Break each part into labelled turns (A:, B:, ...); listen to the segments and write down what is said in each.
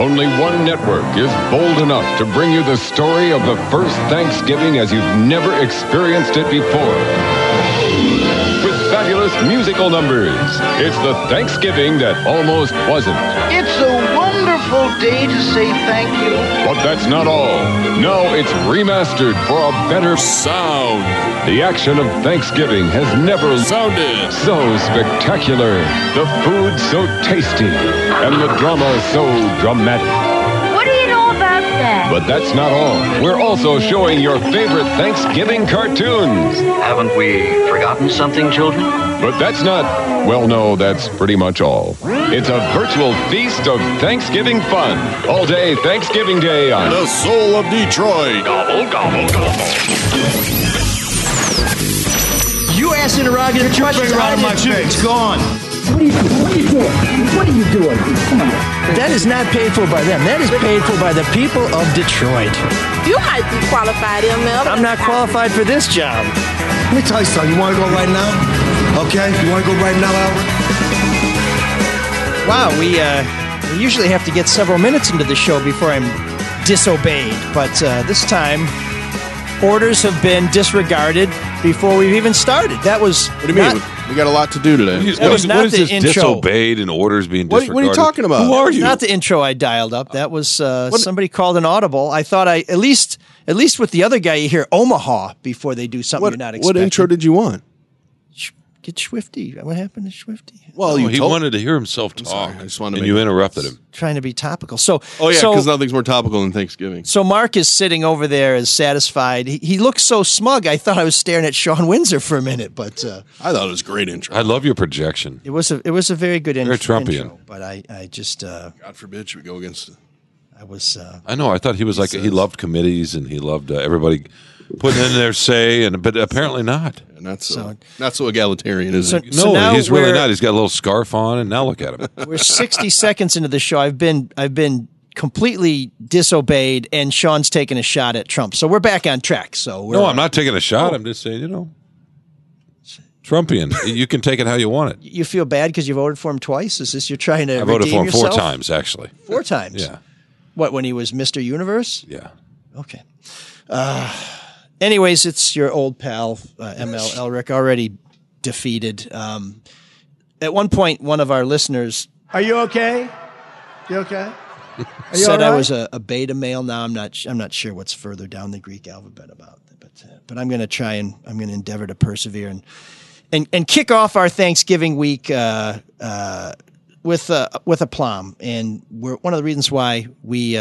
A: Only one network is bold enough to bring you the story of the first Thanksgiving as you've never experienced it before. With fabulous musical numbers, it's the Thanksgiving that almost wasn't.
B: It's a wonderful day to say thank you.
A: But that's not all. Now it's remastered for a better sound. The action of Thanksgiving has never sounded so spectacular. The food so tasty, and the drama so dramatic.
C: What do you know about that?
A: But that's not all. We're also showing your favorite Thanksgiving cartoons.
D: Haven't we forgotten something, children?
A: But that's not, well, no, that's pretty much all. It's a virtual feast of Thanksgiving fun. All day Thanksgiving Day on
E: The soul of Detroit.
D: Gobble, gobble, gobble.
F: You ask interrogative questions out of my face. It's gone.
G: What are you doing? What are you doing? What are you doing? Come on.
F: That is not paid for by them. That is paid for by the people of Detroit.
H: You might be qualified, ML.
F: I'm not qualified for this job.
I: Let me tell you something. You want to go right now? Okay? You want to go right now, Albert?
F: Wow, we uh, we usually have to get several minutes into the show before I'm disobeyed, but uh, this time orders have been disregarded before we've even started. That was
E: What do you mean?
F: not-
E: we got a lot to do today.
F: That was
J: what
F: not
J: is
F: the
J: this
F: intro.
J: disobeyed and orders being
E: What-
J: disregarded?
E: what are you talking about?
J: Who are you?
F: Not the intro I dialed up. That was uh, somebody called an audible. I thought I at least at least with the other guy you hear Omaha before they do something
E: What,
F: you're not
E: what intro did you want?
F: Sh- Get Swifty. What happened to Swifty?
E: Well, you
J: he
E: told-
J: wanted to hear himself talk.
E: sorry, I just wanted to
J: and
E: make-
J: you interrupted him.
F: Trying to be topical. So
E: Oh yeah,
F: so,
E: because nothing's more topical than Thanksgiving.
F: so Mark is sitting over there as satisfied. He, he looks so smug. I thought I was staring at Sean Windsor for a minute, but uh,
E: I thought it was a great intro.
J: I love your projection.
F: it was a it was a very good
J: Very
F: intro.
J: Trumpian.
F: intro, But I I just uh,
E: God forbid should we go against.
F: I was uh,
J: I know. I thought he was like he loved committees and he loved uh, everybody putting in their say, and but apparently not.
E: And not so,
F: So-
E: not so egalitarian, is
F: So-
E: it?
F: So
J: no,
F: now
J: he's really not. He's got a little scarf on, and now look at him.
F: we're 60 seconds into the show. I've been I've been completely disobeyed, and Sean's taking a shot at Trump. So we're back on track. So we're,
J: no, I'm not taking a shot. I'm just saying, you know, Trumpian. you can take it how you want it.
F: You feel bad because you voted for him twice? Is this you're trying to
J: I voted for him
F: yourself?
J: four times, actually.
F: Four times.
J: Yeah,
F: What when he was Mr. Universe?
J: yeah.
F: Okay. Uh, anyways, it's your old pal uh, ML Elrick already defeated. Um, at one point, one of our listeners
I: Are you okay? You okay? You
F: said
I: all
F: I was a, a beta male. Now I'm not. I'm not sure what's further down the Greek alphabet about. But uh, but I'm going to try and I'm going to endeavor to persevere and and and kick off our Thanksgiving week uh, uh, with uh, with aplomb. And we're one of the reasons why we.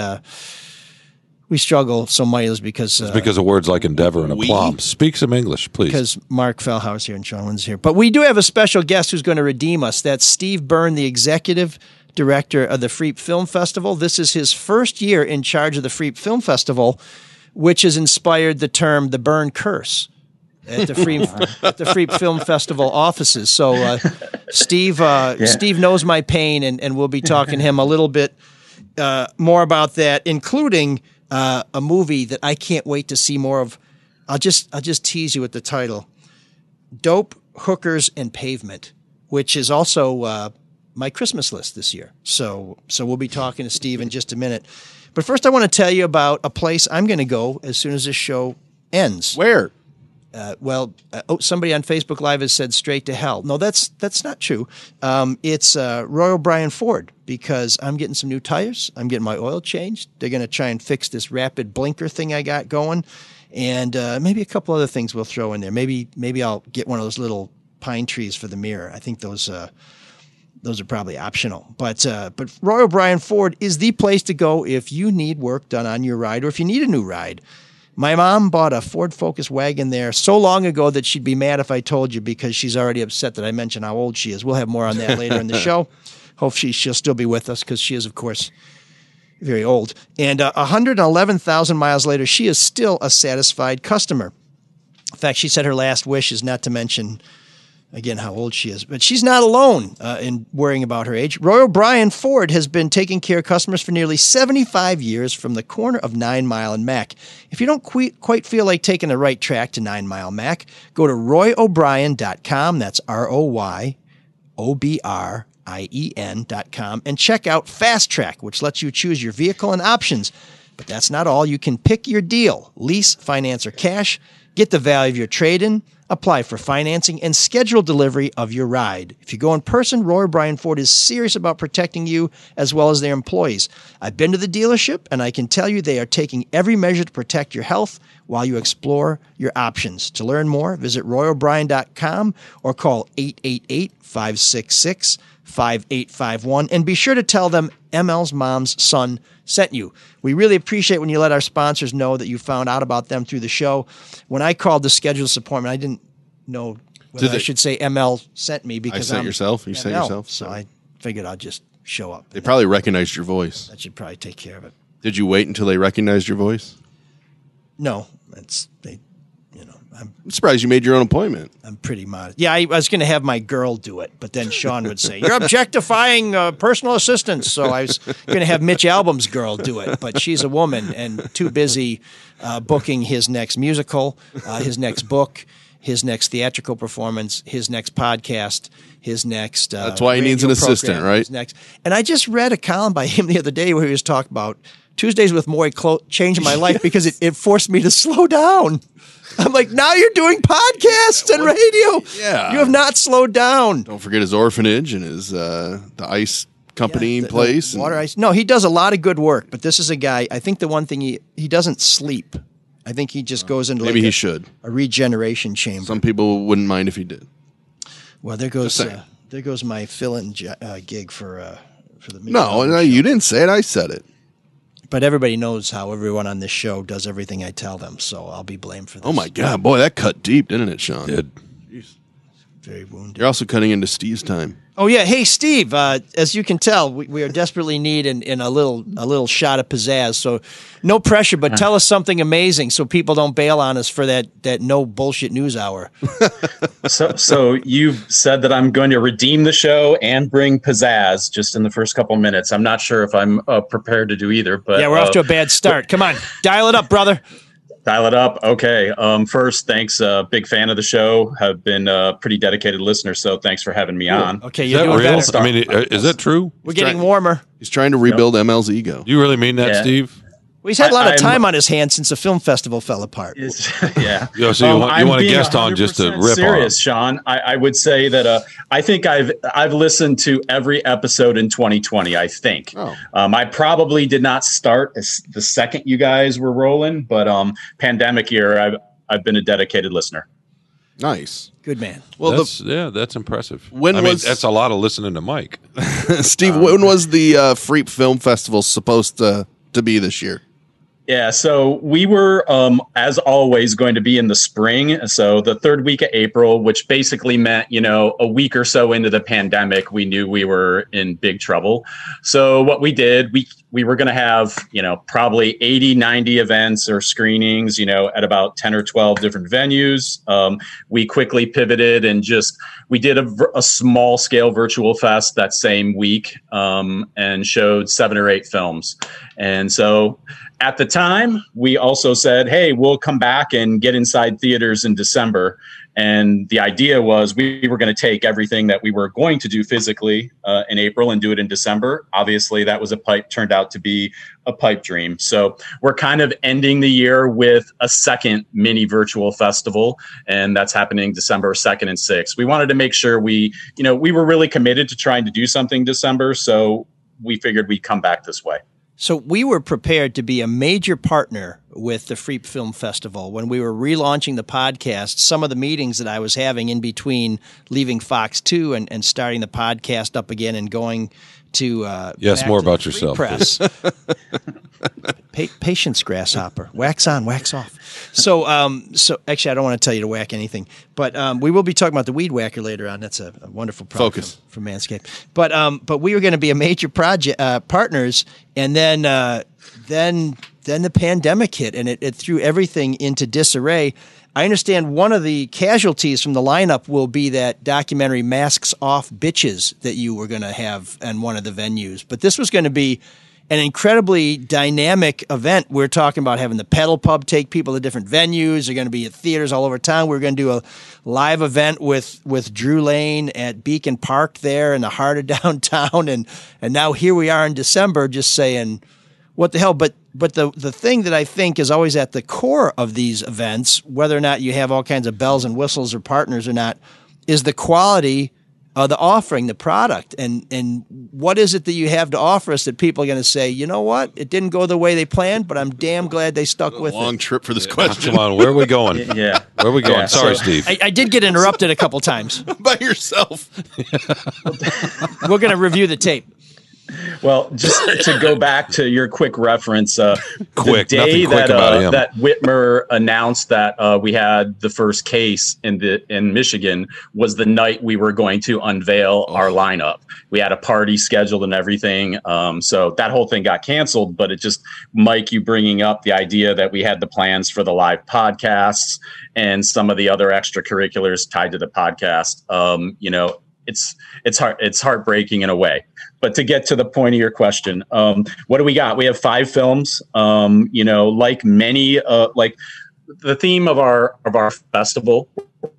F: We struggle so much is because uh,
J: Because of words like endeavor and
E: We?
J: aplomb. Speak some English, please.
F: because Mark Fellhouse here and Sean Wynn's here. But we do have a special guest who's going to redeem us. That's Steve Byrne, the executive director of the Freep Film Festival. This is his first year in charge of the Freep Film Festival, which has inspired the term the Byrne Curse. At the Freep, at the Freep Film Festival offices. So, uh, Steve, uh, Steve knows my pain, and, and we'll be talking to him a little bit uh, more about that, including uh, a movie that I can't wait to see more of. I'll just I'll just tease you with the title: "Dope Hookers and Pavement," which is also uh, my Christmas list this year. So so we'll be talking to Steve in just a minute. But first, I want to tell you about a place I'm going to go as soon as this show ends.
E: Where?
F: Uh, well, uh, oh, somebody on Facebook Live has said straight to hell. No, that's that's not true. Um, it's uh, Roy O'Brien Ford because I'm getting some new tires. I'm getting my oil changed. They're going to try and fix this rapid blinker thing I got going, and uh, maybe a couple other things we'll throw in there. Maybe maybe I'll get one of those little pine trees for the mirror. I think those. Uh, those are probably optional. But uh, but Roy O'Brien Ford is the place to go if you need work done on your ride or if you need a new ride. My mom bought a Ford Focus wagon there so long ago that she'd be mad if I told you because she's already upset that I mentioned how old she is. We'll have more on that later in the show. Hopefully she'll still be with us because she is, of course, very old. And uh, 111,000 miles later, she is still a satisfied customer. In fact, she said her last wish is not to mention again how old she is, but she's not alone uh, in worrying about her age. Roy O'Brien Ford has been taking care of customers for nearly 75 years from the corner of Nine Mile and Mac. If you don't quite feel like taking the right track to Nine Mile Mac, go to royobrien.com. That's R O Y O B R I-E-N dot com, and check out Fast Track, which lets you choose your vehicle and options. But that's not all. You can pick your deal, lease, finance, or cash, get the value of your trade-in, apply for financing, and schedule delivery of your ride. If you go in person, Roy O'Brien Ford is serious about protecting you as well as their employees. I've been to the dealership, and I can tell you they are taking every measure to protect your health while you explore your options. To learn more, visit royobrien.com or call 888 566 5851 and be sure to tell them ML's mom's son sent you. We really appreciate when you let our sponsors know that you found out about them through the show. When I called to schedule this appointment, I didn't know whether
E: Did
F: I
E: they-
F: should say ML sent me because
E: sent
F: I'm
E: yourself? You sent yourself?
F: So I figured I'd just show up.
E: They probably recognized your voice.
F: That should probably take care of it.
E: Did you wait until they recognized your voice?
F: No, it's they.
E: I'm surprised you made your own appointment.
F: I'm pretty modest. Yeah, I was going to have my girl do it, but then Sean would say, You're objectifying uh, personal assistants. So I was going to have Mitch Albom's girl do it, but she's a woman and too busy uh, booking his next musical, uh, his next book, his next theatrical performance, his next podcast, his next. Uh,
E: That's why he needs an
F: radio
E: assistant, right?
F: Next. And I just read a column by him the other day where he was talking about Tuesdays with Morrie clo- changed my life because it, it forced me to slow down. I'm like, now you're doing podcasts and radio.
E: Yeah.
F: You have not slowed down.
E: Don't forget his orphanage and his uh, the ice company
F: The- the
E: place. and-
F: Water ice. No, he does a lot of good work, but this is a guy. I think the one thing he he doesn't sleep. I think he just goes into
E: Maybe
F: like
E: he
F: a,
E: should.
F: a regeneration chamber.
E: Some people wouldn't mind if he did.
F: well, there goes uh, there goes my fill-in uh, gig for uh, for the
E: No, no, you didn't say it. I said it.
F: But everybody knows how everyone on this show does everything I tell them, so I'll be blamed for this.
E: Oh my God, boy, that cut deep, didn't it, Sean?
J: Did.
F: Very wounded.
E: You're also cutting into Steve's time.
F: Oh yeah, hey Steve. Uh, as you can tell, we, we are desperately need in, in a little a little shot of pizzazz. So no pressure, but tell us something amazing so people don't bail on us for that that no bullshit news hour.
K: so, so you've said that I'm going to redeem the show and bring pizzazz just in the first couple minutes. I'm not sure if I'm uh, prepared to do either, but
F: yeah, we're off
K: uh,
F: to a bad start. Come on, dial it up, brother.
K: Dial it up. Okay. Um, first, thanks. Uh, big fan of the show. Have been a pretty dedicated listener. So thanks for having me on.
F: Okay,
J: Is
F: you're
J: that
F: doing
J: real?
F: better.
J: I mean, uh, is that true?
F: We're getting warmer.
E: He's trying to rebuild ML's ego.
J: You really mean that,
K: Yeah.
J: Steve?
F: Well, he's had a lot
K: I-
F: of
K: I'm-
F: time on his hands since the film festival fell apart.
K: yeah.
J: Yeah, so you want- you want a guest on just to
K: 100%
J: rip on
K: serious, Sean. I, I would say that uh, I think I've I've listened to every episode in 2020. I think
E: Oh.
K: um, I probably did not start as the second you guys were rolling, but um, pandemic year, I've I've been a dedicated listener.
E: Nice.
F: Good man.
E: Well,
J: that's, yeah, that's impressive.
E: When
J: I mean,
E: was-
J: that's a lot of listening to Mike.
E: Steve, when was the uh, Freep Film Festival supposed to to be this year?
K: Yeah, so we were, um, as always, going to be in the spring. So the third week of April, which basically meant, you know, a week or so into the pandemic, we knew we were in big trouble. So what we did, we we were going to have, you know, probably 80, 90 events or screenings, you know, at about 10 or 12 different venues. Um, we quickly pivoted and just we did a, a small scale virtual fest that same week um, and showed seven or eight films. And so at the time, we also said, hey, we'll come back and get inside theaters in December. And the idea was we were going to take everything that we were going to do physically uh, in April and do it in December. Obviously, that was a pipe, turned out to be a pipe dream. So we're kind of ending the year with a second mini virtual festival, and that's happening December 2nd and 6th. We wanted to make sure we, you know, we were really committed to trying to do something December. So we figured we'd come back this way.
F: So we were prepared to be a major partner with the Freep Film Festival when we were relaunching the podcast. Some of the meetings that I was having in between leaving Fox Two and, and starting the podcast up again and going to uh,
J: Yes, more
F: to
J: about yourself,
F: Press. Pa- patience, grasshopper. Wax on, wax off. So, um, so actually, I don't want to tell you to whack anything, but um, we will be talking about the weed whacker later on. That's a, a wonderful product
E: Focus.
F: from, from Manscaped. But um, but we were going to be a major project uh, partners, and then uh, then then the pandemic hit, and it, it threw everything into disarray. I understand one of the casualties from the lineup will be that documentary "Masks Off, Bitches" that you were going to have in one of the venues, but this was going to be an incredibly dynamic event. We're talking about having the pedal pub take people to different venues. They're going to be at theaters all over town. We're going to do a live event with with Drew Lane at Beacon Park there in the heart of downtown, and and now here we are in December, just saying, what the hell? But but the the thing that I think is always at the core of these events, whether or not you have all kinds of bells and whistles or partners or not, is the quality of the offering, the product, and and what is it that you have to offer us that people are going to say, you know what, it didn't go the way they planned, but I'm damn glad they stuck with
E: long
F: it.
E: Long trip for this question.
J: Come on, where are we going?
K: yeah,
J: where are we going?
K: Yeah,
J: Sorry,
K: so-
J: Steve.
F: I, I did get interrupted a couple times.
E: By yourself.
F: We're going to review the tape.
K: Well, just to go back to your quick reference, uh,
J: Quick,
K: the day
J: quick
K: that uh, that Whitmer announced that uh, we had the first case in the in Michigan was the night we were going to unveil our lineup. We had a party scheduled and everything, um, so that whole thing got canceled. But it just Mike, you bringing up the idea that we had the plans for the live podcasts and some of the other extracurriculars tied to the podcast. Um, you know, it's it's heart it's heartbreaking in a way. But to get to the point of your question, um, what do we got? We have five films. Um, you know, like many, uh, like the theme of our of our festival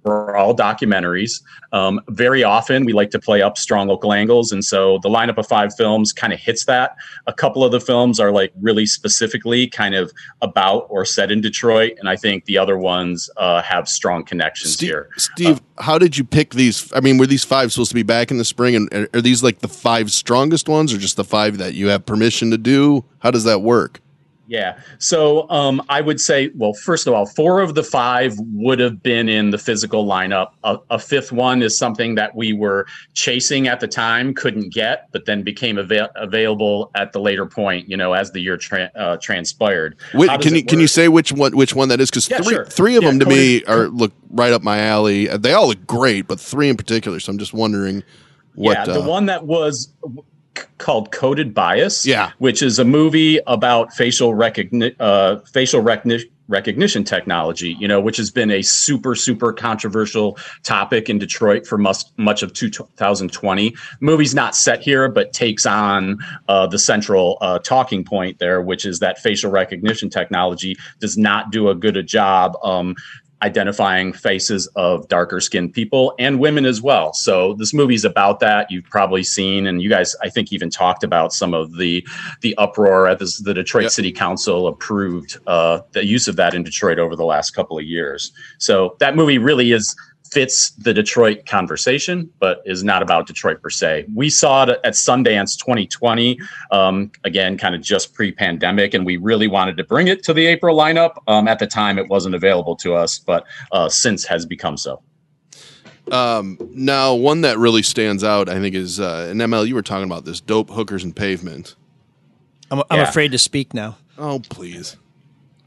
K: we're all documentaries. Um, very often, we like to play up strong local angles, and so the lineup of five films kind of hits that. A couple of the films are like really specifically kind of about or set in Detroit, and I think the other ones uh, have strong connections
E: Steve,
K: here.
E: Steve how did you pick these? I mean, were these five supposed to be back in the spring? And are these like the five strongest ones, or just the five that you have permission to do? How does that work?
K: Yeah. So um, I would say, well, first of all, four of the five would have been in the physical lineup. A, a fifth one is something that we were chasing at the time, couldn't get, but then became avail- available at the later point. You know, as the year tra- uh, transpired.
E: Wait, can you
K: it
E: can you say which one which one that is? Because
K: Yeah,
E: three
K: sure.
E: three of
K: Yeah,
E: them to
K: Conan-
E: me are look right up my alley. They all look great, but three in particular. So I'm just wondering what.
K: yeah, the
E: uh,
K: one that was called Coded Bias.
E: Yeah.
K: which is a movie about facial recogni- uh, facial recognition. Recognition technology, you know, which has been a super, super controversial topic in Detroit for much, much of 2020. The movie's not set here, but takes on uh, the central uh, talking point there, which is that facial recognition technology does not do a good a job um, identifying faces of darker skinned people and women as well. So this movie's about that. You've probably seen, and you guys, I think, even talked about some of the the uproar at this, the Detroit
E: Yep.
K: City Council approved uh, the use of that in Detroit over the last couple of years. So that movie really is fits the Detroit conversation, but is not about Detroit per se. We saw it at Sundance 2020, um, again, kind of just pre pandemic, and we really wanted to bring it to the April lineup. Um, at the time, it wasn't available to us, but uh, since has become so.
E: Um, now, one that really stands out, I think, is uh, an ML. You were talking about this dope hookers and pavement.
F: I'm, I'm
K: Yeah.
F: afraid to speak now.
E: Oh, please.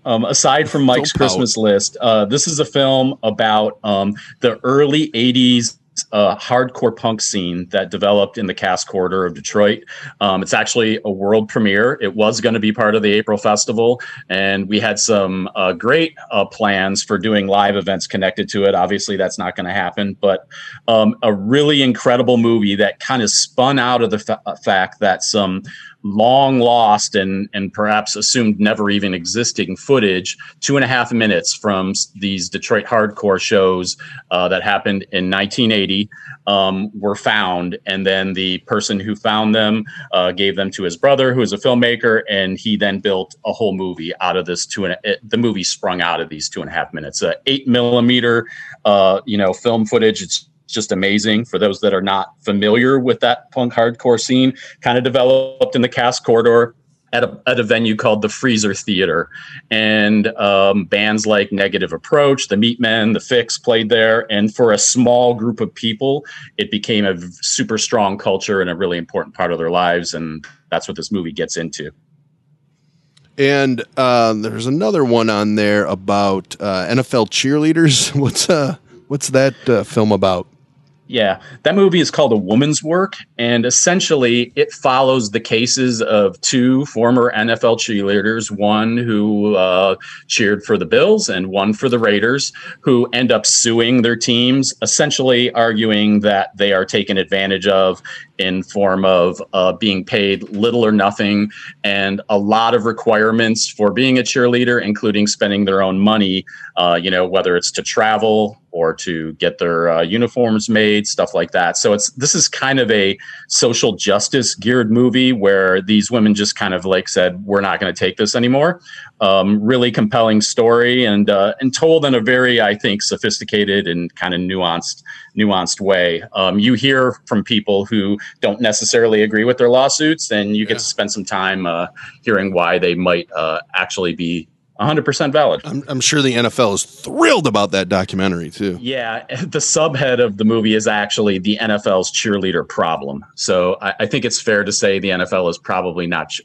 K: Um, aside from Mike's
E: Don't.
K: Christmas list, uh, this is a film about um, the early 80s uh, hardcore punk scene that developed in the Cass Corridor of Detroit. Um, it's actually a world premiere. It was going to be part of the April Festival, and we had some uh, great uh, plans for doing live events connected to it. Obviously, that's not going to happen, but um, a really incredible movie that kind of spun out of the fa- fact that some long lost and and perhaps assumed never even existing footage two and a half minutes from these detroit hardcore shows uh, that happened in 1980 um, were found. And then the person who found them uh, gave them to his brother who is a filmmaker and he then built a whole movie out of this two and a, it, the movie sprung out of these two and a half minutes. Uh, eight millimeter uh, you know film footage. It's just amazing for those that are not familiar with that punk hardcore scene kind of developed in the Cass Corridor at a, at a venue called the Freezer Theater. And um, bands like Negative Approach, the Meatmen, the Fix played there. And for a small group of people, it became a super strong culture and a really important part of their lives. And that's what this movie gets into.
E: And uh, there's another one on there about uh, NFL cheerleaders. What's uh, what's that uh, film about?
K: Yeah, that movie is called A Woman's Work, and essentially it follows the cases of two former NFL cheerleaders, one who uh, cheered for the Bills and one for the Raiders, who end up suing their teams, essentially arguing that they are taken advantage of in form of uh, being paid little or nothing and a lot of requirements for being a cheerleader, including spending their own money, uh, you know, whether it's to travel or to get their uh, uniforms made, stuff like that. So it's this is kind of a social justice geared movie where these women just kind of like said, "We're not going to take this anymore." Um, really compelling story and uh, and told in a very, I think, sophisticated and kind of nuanced nuanced way. Um, you hear from people who don't necessarily agree with their lawsuits, and you get to spend some time uh, hearing why they might uh, actually be 100% valid.
E: I'm, I'm sure the NFL is thrilled about that documentary too.
K: Yeah, the subhead of the movie is actually the NFL's cheerleader problem. So I, I think it's fair to say the NFL is probably not ch-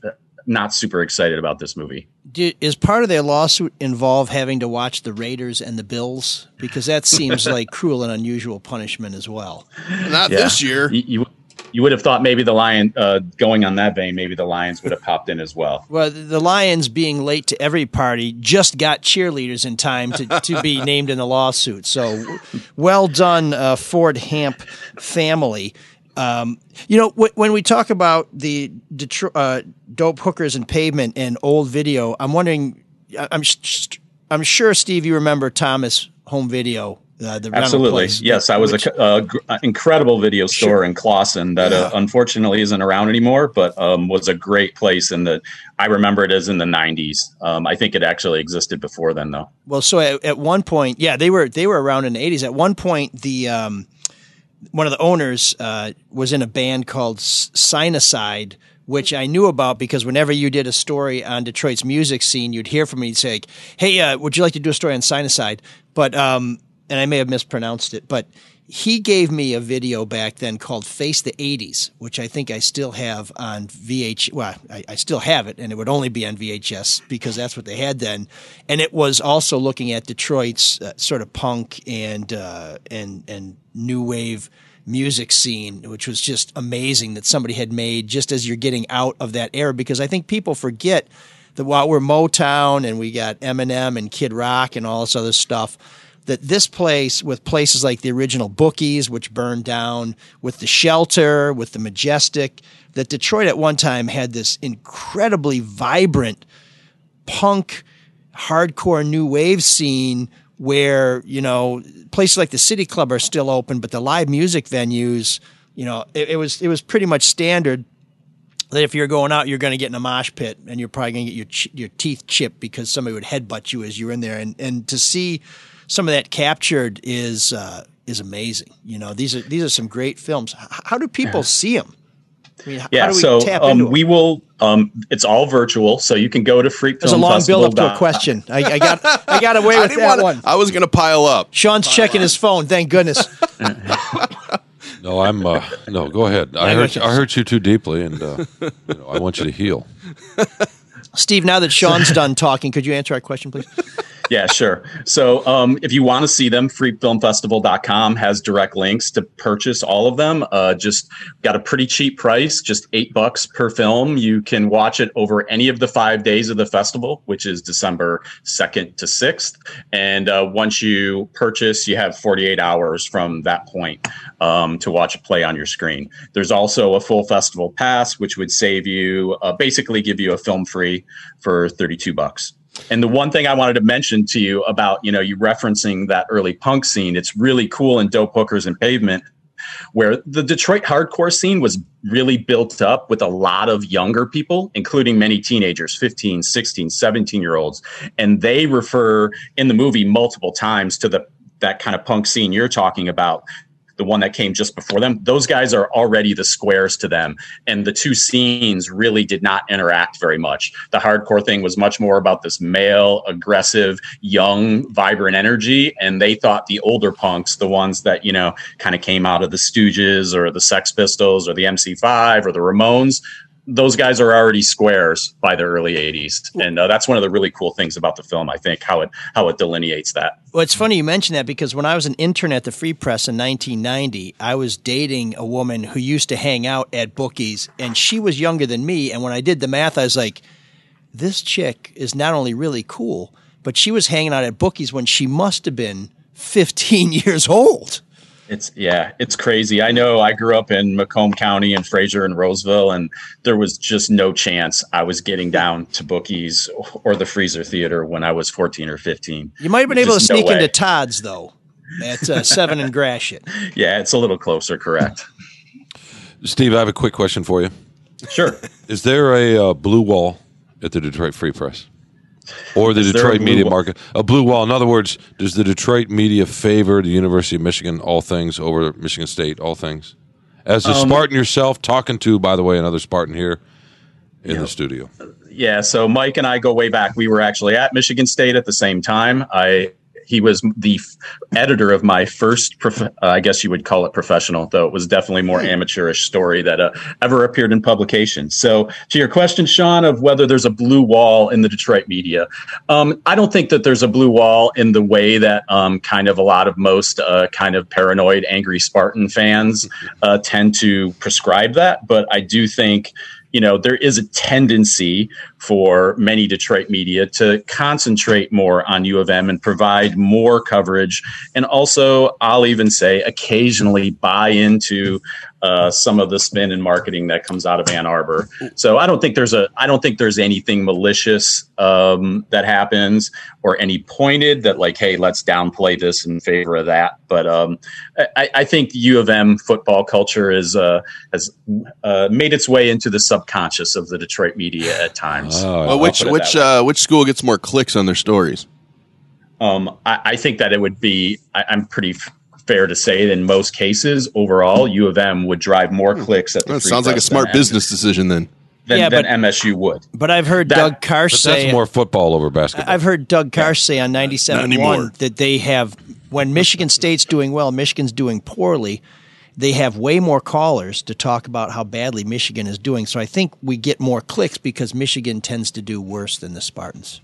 K: not super excited about this movie.
F: Do, is part of their lawsuit involve having to watch the Raiders and the Bills? Because that seems like cruel and unusual punishment as well.
E: Not
K: Yeah.
E: this year.
K: You, you, you would have thought maybe the Lion, uh, going on that vein, maybe the Lions would have popped in as well.
F: Well, the Lions being late to every party just got cheerleaders in time to, to be named in the lawsuit. So well done, uh, Ford Hamp family. Um, you know, w- when we talk about the Detro- uh, dope hookers and pavement and old video, I'm wondering, I- I'm, sh- I'm sure, Steve, you remember Thomas Home Video. Uh, the
K: Absolutely.
F: place,
K: Yes, I was
F: which-
K: a, uh, gr- uh, incredible video store in Clawson that uh, unfortunately isn't around anymore, but um, was a great place. In the, I remember it as in the '90s. Um, I think it actually existed before then, though.
F: Well, so at, at one point, yeah, they were they were around in the eighties. At one point, the um, one of the owners uh, was in a band called S- Sinocide, which I knew about because whenever you did a story on Detroit's music scene, you'd hear from me. You'd say, "Hey, uh, would you like to do a story on Sinocide?" But um, and I may have mispronounced it, but he gave me a video back then called Face the 80s, which I think I still have on VH. Well, I, I still have it, and it would only be on VHS because that's what they had then. And it was also looking at Detroit's uh, sort of punk and uh, and and new wave music scene, which was just amazing that somebody had made just as you're getting out of that era. Because I think people forget that while we're Motown and we got Eminem and Kid Rock and all this other stuff, that this place, with places like the original Bookies, which burned down, with the Shelter, with the Majestic, that Detroit at one time had this incredibly vibrant punk, hardcore new wave scene where, you know, places like the City Club are still open, but the live music venues, you know, it, it was it was pretty much standard that if you're going out, you're going to get in a mosh pit and you're probably going to get your ch- your teeth chipped because somebody would headbutt you as you're in there. And and to see some of that captured is uh, is amazing. You know, these are these are some great films. How do people see them? I mean,
K: Yeah,
F: how do we
K: so
F: tap
K: um,
F: into 'em?
K: we will. Um, it's all virtual, so you can go to Freak
F: There's a
K: Film
F: long build up to a question. I, I got I got away with that
E: wanna-
F: one.
E: I was going to pile up.
F: Sean's checking his phone. Thank goodness.
J: No, I'm. Uh, no, go ahead. I hurt. I hurt you too deeply, and uh, you know, I want you to heal.
F: Steve, now that Sean's done talking, could you answer our question, please?
K: Yeah, sure. So um, if you want to see them, freepfilmfestival.com has direct links to purchase all of them. Uh, just got a pretty cheap price, just eight bucks per film. You can watch it over any of the five days of the festival, which is December 2nd to 6th. And uh, once you purchase, you have 48 hours from that point um, to watch a play on your screen. There's also a full festival pass, which would save you, uh, basically give you a film free for 32 bucks. And the one thing I wanted to mention to you about, you know, you referencing that early punk scene, it's really cool in Dope Hookers and Pavement, where the Detroit hardcore scene was really built up with a lot of younger people, including many teenagers, 15, 16, 17 year olds. And they refer in the movie multiple times to the that kind of punk scene you're talking about the one that came just before them, those guys are already the squares to them. And the two scenes really did not interact very much. The hardcore thing was much more about this male, aggressive, young, vibrant energy. And they thought the older punks, the ones that, you know, kind of came out of the Stooges or the Sex Pistols or the MC5 or the Ramones, those guys are already squares by the early 80s and uh, that's one of the really cool things about the film i think how it how it delineates that
F: Well, it's funny you mention that because when I was an intern at the Free Press in 1990, I was dating a woman who used to hang out at bookies, and she was younger than me. And when I did the math, I was like, this chick is not only really cool, but she was hanging out at bookies when she must have been 15 years old.
K: It's yeah, it's crazy. I know I grew up in Macomb County and Fraser and Roseville, and there was just no chance I was getting down to bookies or the Freezer Theater when I was 14 or 15.
F: You might have been able to
K: Just no
F: sneak
K: way.
F: into Todd's though. At uh, seven and Gratiot.
K: Yeah, it's a little closer, correct.
J: Steve, I have a quick question for you.
K: Sure.
J: Is there a uh, blue wall at the Detroit Free Press? Or the
K: Is
J: Detroit media
K: wall?
J: market? A blue wall. In other words, does the Detroit media favor the University of Michigan, all things, over Michigan State, all things? As a
K: Um,
J: Spartan yourself, talking to, by the way, another Spartan here in the studio.
K: Yeah, so Mike and I go way back. We were actually at Michigan State at the same time. I he was the f- editor of my first, prof- uh, I guess you would call it professional, though it was definitely more amateurish story that uh, ever appeared in publication. So, to your question, Sean, of whether there's a blue wall in the Detroit media, um, I don't think that there's a blue wall in the way that um, kind of a lot of most uh, kind of paranoid, angry Spartan fans uh, tend to prescribe that. But I do think you know, there is a tendency for many Detroit media to concentrate more on U of M and provide more coverage. And also, I'll even say occasionally buy into uh, some of the spin and marketing that comes out of Ann Arbor. So I don't think there's a, I don't think there's anything malicious um, that happens or any pointed that like, hey, let's downplay this in favor of that. But um, I, I think U of M football culture is uh, has uh, made its way into the subconscious of the Detroit media at times.
J: Oh,
E: Well, which which uh, which school gets more clicks on their stories?
K: Um, I, I think that it would be. I, I'm pretty f- fair to say that in most cases, overall, U of M would drive more hmm. clicks at the.
E: That
K: Free
E: sounds like a smart
K: than-
E: business decision then.
K: than,
F: Yeah,
K: than
F: but-
K: MSU would.
F: But I've heard
K: That-
F: Doug Karsh
J: But
F: say
J: that's more football over basketball.
F: I've heard Doug Karsh say on 97.1
E: anymore.
F: that they have, when Michigan State's doing well, Michigan's doing poorly, they have way more callers to talk about how badly Michigan is doing. So I think we get more clicks because Michigan tends to do worse than the Spartans.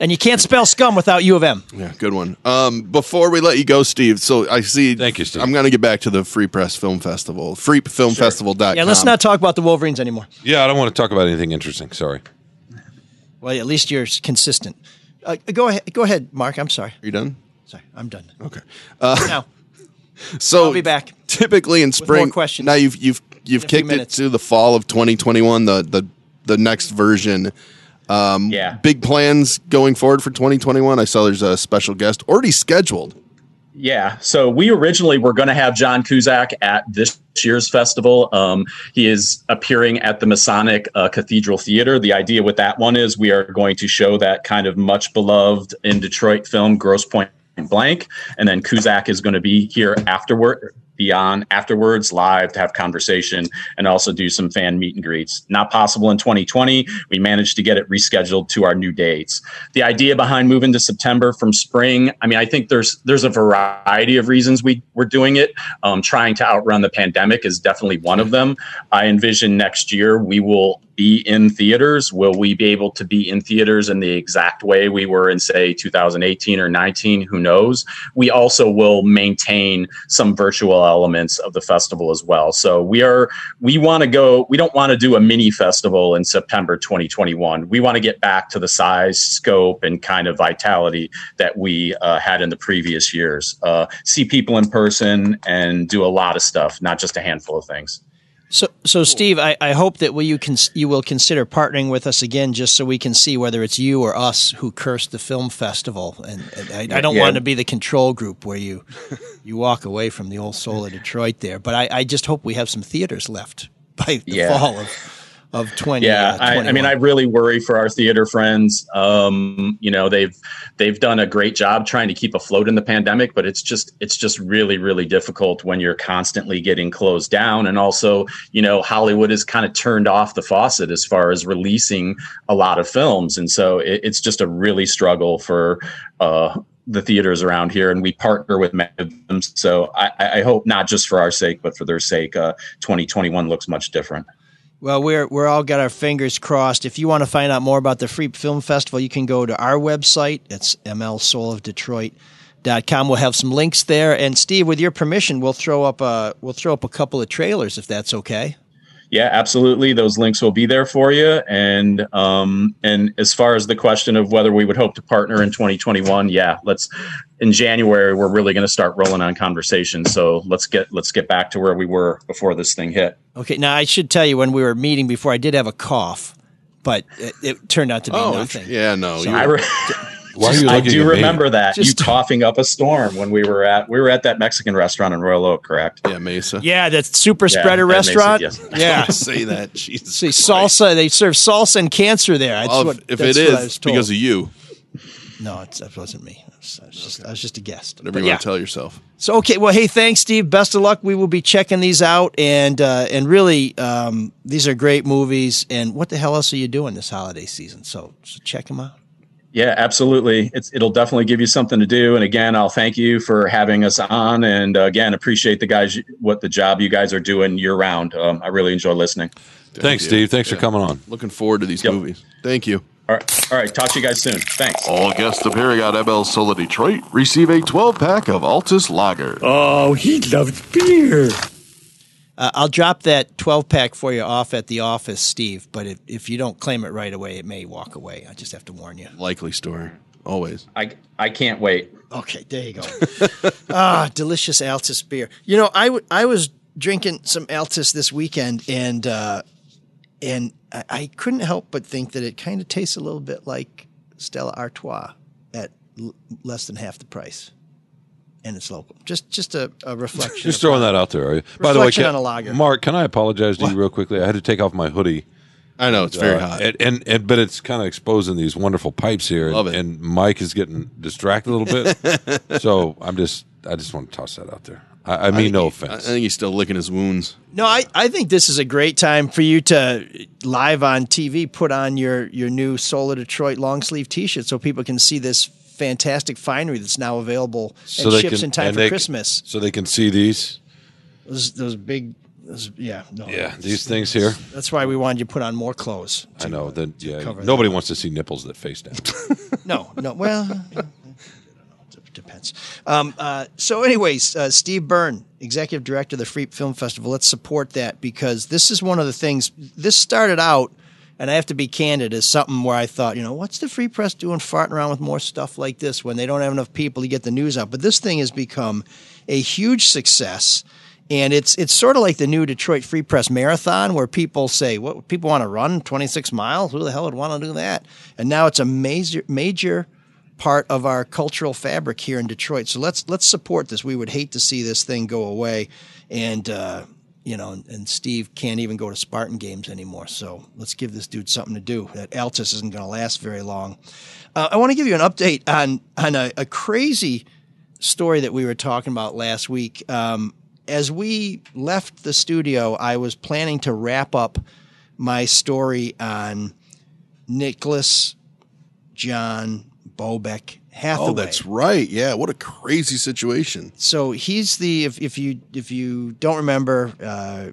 F: And you can't spell scum without U of M.
E: Yeah, good one. Um, before we let you go, Steve, so I see.
J: Thank you, Steve.
E: I'm going to get back to the Free Press Film Festival, freepfilmfestival.com.
F: Yeah, let's not talk about the Wolverines anymore.
J: yeah, I don't want to talk about anything interesting. Sorry.
F: Well, at least you're consistent. Uh, go ahead, go ahead, Mark. I'm sorry.
E: Are you done?
F: Sorry, I'm done.
E: Okay.
F: now,
E: So
F: I'll be back.
E: Typically in spring,
F: more questions
E: now you've you've you've
F: in a few
E: kicked it to the fall of 2021, the the the next version. Um,
K: Yeah.
E: Big plans going forward for 2021. I saw there's a special guest already scheduled.
K: Yeah. So we originally were going to have John Cusack at this year's festival. Um, he is appearing at the Masonic uh, Cathedral Theater. The idea with that one is we are going to show that kind of much beloved in Detroit film, Grosse Pointe Blank, and then Cusack is going to be here afterward. Beyond afterwards, live to have conversation and also do some fan meet and greets. Not possible in 2020. We managed to get it rescheduled to our new dates. The idea behind moving to September from spring, I mean, I think there's there's a variety of reasons we we're doing it. Um, trying to outrun the pandemic is definitely one of them. I envision next year we will be in theaters. Will we be able to be in theaters in the exact way we were in, say, 2018 or 19? Who knows? We also will maintain some virtual elements of the festival as well. So we are we want to go. We don't want to do a mini festival in September 2021. We want to get back to the size, scope, and kind of vitality that we uh, had in the previous years. Uh, see people in person and do a lot of stuff, not just a handful of things.
F: So, so Steve, I, I hope that will you cons- you will consider partnering with us again, just so we can see whether it's you or us who cursed the film festival. And, and I, I don't
K: Yeah.
F: want to be the control group where you you walk away from the old soul of Detroit there. But I, I just hope we have some theaters left by the
K: Yeah.
F: fall of of twenty.
K: yeah
F: uh,
K: I, I mean i really worry for our theater friends um, you know they've they've done a great job trying to keep afloat in the pandemic but it's just it's just really really difficult when you're constantly getting closed down and also you know hollywood has kind of turned off the faucet as far as releasing a lot of films and so it, it's just a really struggle for uh, the theaters around here, and we partner with many of them. So I, I hope not just for our sake, but for their sake, uh, 2021 looks much different.
F: Well, we're we're all got our fingers crossed. If you want to find out more about the Freep Film Festival, you can go to our website. It's mlsoulofdetroit.com. We'll have some links there. And Steve, with your permission, we'll throw up a we'll throw up a couple of trailers if that's okay.
K: Yeah, absolutely. Those links will be there for you. And um, and as far as the question of whether we would hope to partner in 2021, yeah, let's in January we're really going to start rolling on conversations. So let's get let's get back to where we were before this thing hit.
F: Okay, now I should tell you when we were meeting before, I did have a cough, but it, it turned out to be
E: Oh,
F: nothing.
E: yeah, no.
F: So
E: you
K: I, re-
J: Why are you
K: I do
J: at me?
K: remember that
F: Just-
K: you coughing up a storm when we were at we were at that Mexican restaurant in Royal Oak, correct?
E: yeah, Mesa.
F: Yeah, that super
K: Yeah,
F: spreader
K: at Mason,
F: restaurant.
K: yes.
F: Yeah.
E: Say that. Jesus.
F: See,
E: Christ.
F: salsa. They serve salsa and cancer there. That's
E: Well,
F: what,
E: if, if
F: that's
E: it
F: what I was told.
E: because of you,
F: no, it's, that wasn't me. I was, I was just, I was just a guest.
E: whatever
F: But
E: you
F: yeah.
E: want to tell yourself.
F: So okay, well, hey, thanks, Steve. Best of luck. We will be checking these out, and uh, and really, um, these are great movies. And what the hell else are you doing this holiday season? So, so check them out.
K: Yeah, absolutely. It's, it'll definitely give you something to do. And again, I'll thank you for having us on. And uh, again, appreciate the guys, what the job you guys are doing year round. Um, I really enjoy listening.
J: Thanks,
E: you.
J: Steve. Thanks
E: Yeah.
J: for coming on.
E: Looking forward to these
K: Yep.
E: movies. Thank you.
K: All right. All right. Talk to you guys soon. Thanks.
A: All guests appearing on ML Soul of Detroit receive a 12 pack of Altes Lager.
G: Oh, he loves beer.
F: Uh, I'll drop that twelve pack for you off at the office, Steve. But if, if you don't claim it right away, it may walk away. I just have to warn you.
E: Likely story. Always.
K: I, I can't wait.
F: Okay, there you go. ah, delicious Altes beer. You know, I, w- I was drinking some Altes this weekend, and uh, and I, I couldn't help but think that it kind of tastes a little bit like Stella Artois at l- less than half the price, and it's local. Just just a, a reflection.
J: Just throwing that out there. Are you? By the way,
F: Reflection
J: can-
F: on a lager.
J: Mark, can I apologize to you real quickly? I had to take off my hoodie.
E: I know it's very
J: Uh,
E: hot.
J: And, and and but it's kind of exposing these wonderful pipes here.
E: Love
J: and,
E: it.
J: and Mike is getting distracted a little bit. so I'm just I just want to toss that out there. I, I mean,
E: think
J: no
E: he-
J: offense.
E: I think he's still licking his wounds.
F: No, I, I think this is a great time for you to live on TV put on your your new Soul of Detroit long sleeve T-shirt so people can see this fantastic finery that's now available
J: so
F: and ships
J: can,
F: in time for Christmas.
J: So they can see these.
F: Those those big, those, yeah, no,
J: Yeah, these things here.
F: That's why we wanted you to put on more clothes.
J: I know that. Yeah, nobody wants to see nipples that face down.
F: No, no. Well, depends. Um, uh, so, anyways, uh, Steve Byrne, executive director of the Freep Film Festival. Let's support that because this is one of the things. This started out, and I have to be candid, as something where I thought, you know, what's the Free Press doing, farting around with more stuff like this when they don't have enough people to get the news out? But this thing has become a huge success. And it's it's sort of like the new Detroit Free Press Marathon, where people say, "What people want to run 26 miles? Who the hell would want to do that?" And now it's a major major part of our cultural fabric here in Detroit. So let's let's support this. We would hate to see this thing go away, and uh, you know, and, and Steve can't even go to Spartan games anymore. So let's give this dude something to do. That Altes isn't going to last very long. Uh, I want to give you an update on on a, a crazy story that we were talking about last week. Um, as we left the studio, I was planning to wrap up my story on Nicholas John Bobeck Hathaway.
E: Oh, that's right. Yeah, what a crazy situation.
F: So he's the if, if you if you don't remember, uh,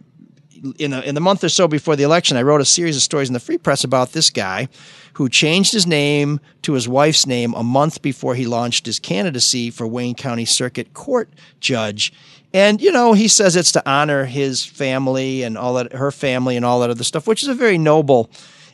F: in a, in the month or so before the election, I wrote a series of stories in the Free Press about this guy who changed his name to his wife's name a month before he launched his candidacy for Wayne County Circuit Court judge. And you know, he says it's to honor his family and all that, her family and all that other stuff, which is a very noble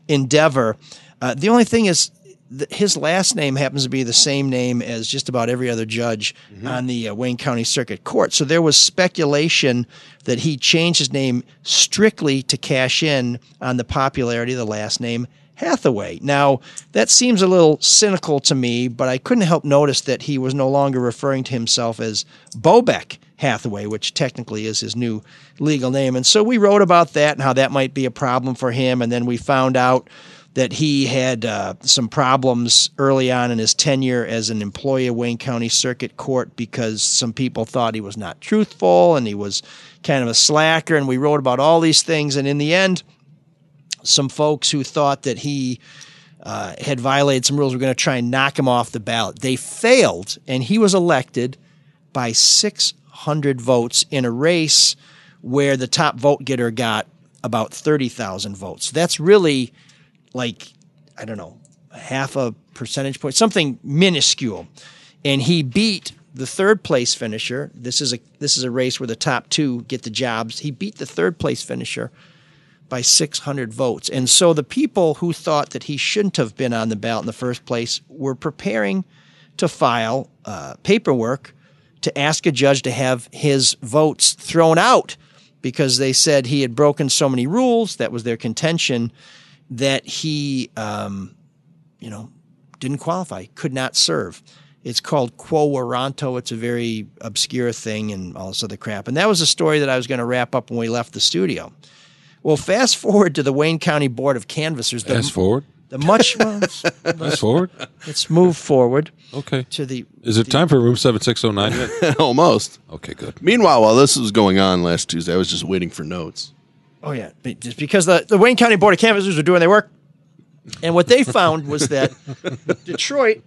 F: endeavor. Uh, the only thing is, th- his last name happens to be the same name as just about every other judge on the uh, Wayne County Circuit Court. So there was speculation that he changed his name strictly to cash in on the popularity of the last name Hathaway. Now, that seems a little cynical to me, but I couldn't help notice that he was no longer referring to himself as Bobeck Hathaway, which technically is his new legal name. And so we wrote about that and how that might be a problem for him. And then we found out that he had uh, some problems early on in his tenure as an employee of Wayne County Circuit Court because some people thought he was not truthful and he was kind of a slacker. And we wrote about all these things. And in the end, some folks who thought that he uh, had violated some rules were going to try and knock him off the ballot. They failed, and he was elected by 600 votes in a race where the top vote getter got about 30,000 votes. That's really like, I don't know, half a percentage point, something minuscule. And he beat the third place finisher. This is a this is a race where the top two get the jobs. He beat the third place finisher by 600 votes. And so the people who thought that he shouldn't have been on the ballot in the first place were preparing to file uh, paperwork to ask a judge to have his votes thrown out because they said he had broken so many rules. That was their contention that he, um, you know, didn't qualify, could not serve. It's called Quo Warranto. It's a very obscure thing and all this other crap. And that was a story that I was going to wrap up when we left the studio. Well, fast forward to the Wayne County Board of Canvassers. The,
J: Fast forward.
F: The much
J: Fast forward.
F: Let's move forward.
J: Okay.
F: To the
J: Is it time for room seven six zero nine yet?
E: Almost.
J: Okay, good.
E: Meanwhile, while this was going on last Tuesday, I was just waiting for notes.
F: Oh yeah, Be- just because the, the Wayne County Board of Canvassers were doing their work, and what they found was that Detroit.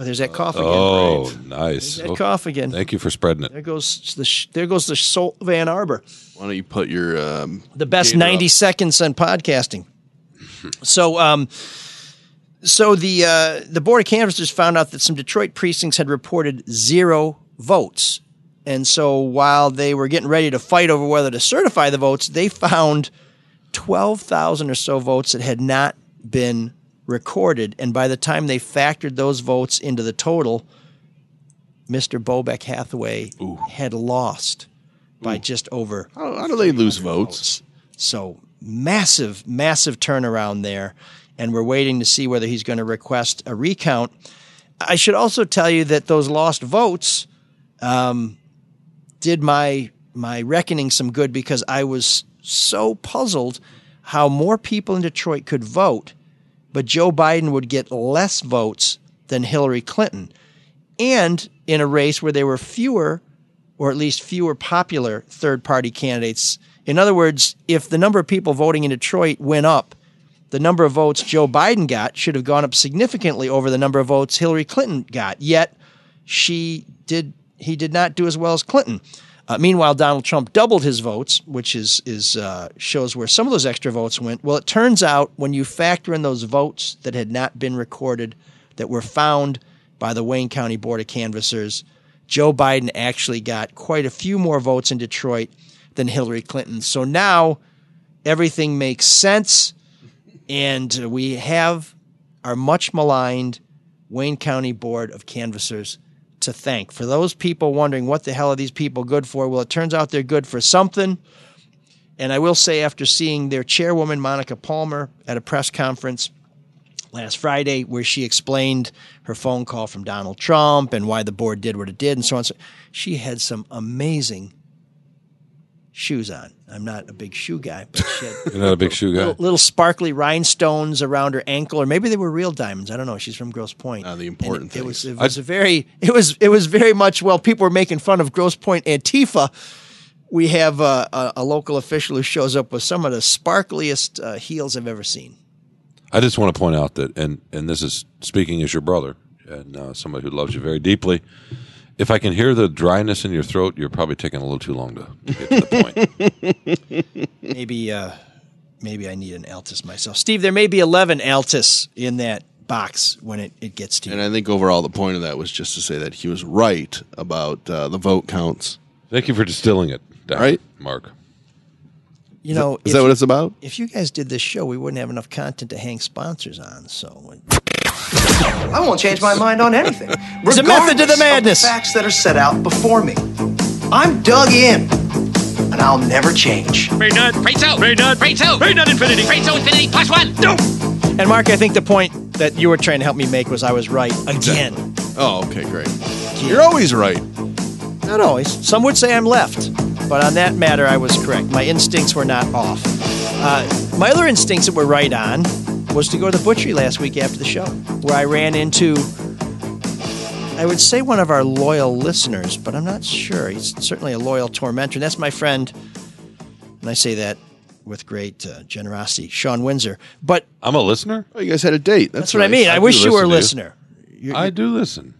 F: Oh, there's that cough again.
J: Oh, nice.
F: There's that
J: Oh,
F: cough again.
J: Thank you for spreading it.
F: There goes the sh- there goes the Salt Van Arbor.
E: Why don't you put your um,
F: the best 90
E: up?
F: seconds on podcasting. so, um, so the uh, the board of canvassers found out that some Detroit precincts had reported zero votes, and so while they were getting ready to fight over whether to certify the votes, they found twelve thousand or so votes that had not been recorded, and by the time they factored those votes into the total, Mr. Bobeck Hathaway had lost by just over.
E: How, how do they lose votes?
F: So massive, massive turnaround there. And we're waiting to see whether he's going to request a recount. I should also tell you that those lost votes um, did my my reckoning some good because I was so puzzled how more people in Detroit could vote, but Joe Biden would get less votes than Hillary Clinton. And in a race where there were fewer or at least fewer popular third party candidates. In other words, if the number of people voting in Detroit went up, the number of votes Joe Biden got should have gone up significantly over the number of votes Hillary Clinton got. Yet she did he did not do as well as Clinton. Uh, meanwhile, Donald Trump doubled his votes, which is is uh, shows where some of those extra votes went. Well, it turns out when you factor in those votes that had not been recorded, that were found by the Wayne County Board of Canvassers, Joe Biden actually got quite a few more votes in Detroit than Hillary Clinton. So now everything makes sense, and we have our much maligned Wayne County Board of Canvassers to thank. For those people wondering what the hell are these people good for, well, it turns out they're good for something. And I will say, after seeing their chairwoman, Monica Palmer, at a press conference last Friday, where she explained her phone call from Donald Trump and why the board did what it did and so on, so she had some amazing shoes on. I'm not a big shoe guy, but she had
J: You're not a big shoe guy.
F: little, little sparkly rhinestones around her ankle, or maybe they were real diamonds. I don't know. She's from Grosse Pointe.
E: Uh, the important
F: thing. it was it was a very it was it was very much well. People were making fun of Grosse Pointe Antifa. We have uh, a, a local official who shows up with some of the sparkliest uh, heels I've ever seen.
J: I just want to point out that, and and this is speaking as your brother and uh, somebody who loves you very deeply. If I can hear the dryness in your throat, you're probably taking a little too long to, to get to the point.
F: Maybe uh, maybe I need an Altes myself. Steve, there may be eleven Altes in that box when it, it gets to you.
E: And I think overall the point of that was just to say that he was right about uh, the vote counts.
J: Thank you for distilling it, down,
E: Right?
J: Mark?
F: You know,
E: Is
F: if-
E: that what it's about?
F: If you guys did this show, we wouldn't have enough content to hang sponsors on. So
L: I won't change my mind on anything.
F: There's a method to the
L: regardless of
F: madness.
L: facts that are set out before me. I'm dug in, and I'll never change.
M: Brain nut. Brain two. Brain nut. Brain two. Brain nut infinity. Brain two infinity plus one. No.
F: And Mark, I think the point that you were trying to help me make was I was right again.
E: Oh, okay, great. You're always right.
F: Not always. Some would say I'm left, but on that matter, I was correct. My instincts were not off. Uh, my other instincts that were right on was to go to the butchery last week after the show, where I ran into, I would say one of our loyal listeners, but I'm not sure. He's certainly a loyal tormentor. And that's my friend, and I say that with great uh, generosity, Shawn Windsor. But
J: I'm a listener.
E: Oh, you guys had a date.
F: that's, what I mean. I, wish you were a
J: listen to
F: listener. You're-
J: I do listen.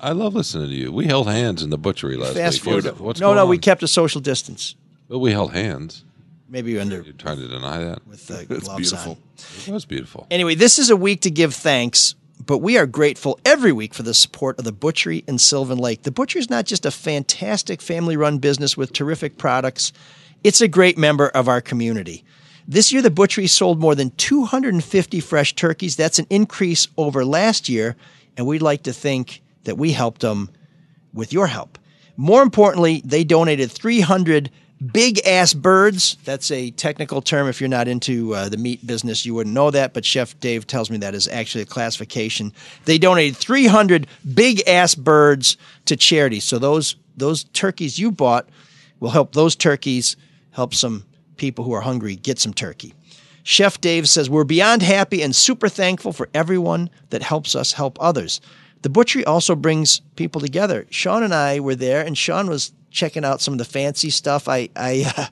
J: I love listening to you. We held hands in the butchery last
F: Fast
J: week.
F: forward.
J: What's
F: no,
J: going
F: no,
J: on?
F: we kept a social distance.
J: But we held hands.
F: Maybe under
J: You're trying to deny that.
F: with the
E: That's
F: gloves
E: beautiful.
F: on.
J: It was beautiful.
F: Anyway, this is a week to give thanks, but we are grateful every week for the support of the Butchery in Sylvan Lake. The Butchery is not just a fantastic family run business with terrific products, it's a great member of our community. This year, the butchery sold more than 250 fresh turkeys. That's an increase over last year, and we'd like to think that we helped them with your help. More importantly, they donated 300 big ass birds. That's a technical term. If you're not into uh, the meat business, you wouldn't know that, but Chef Dave tells me that is actually a classification. They donated 300 big ass birds to charity. So those those turkeys you bought will help those turkeys help some people who are hungry get some turkey. Chef Dave says, We're beyond happy and super thankful for everyone that helps us help others. The butchery also brings people together. Shawn and I were there, and Shawn was checking out some of the fancy stuff. I, I, uh,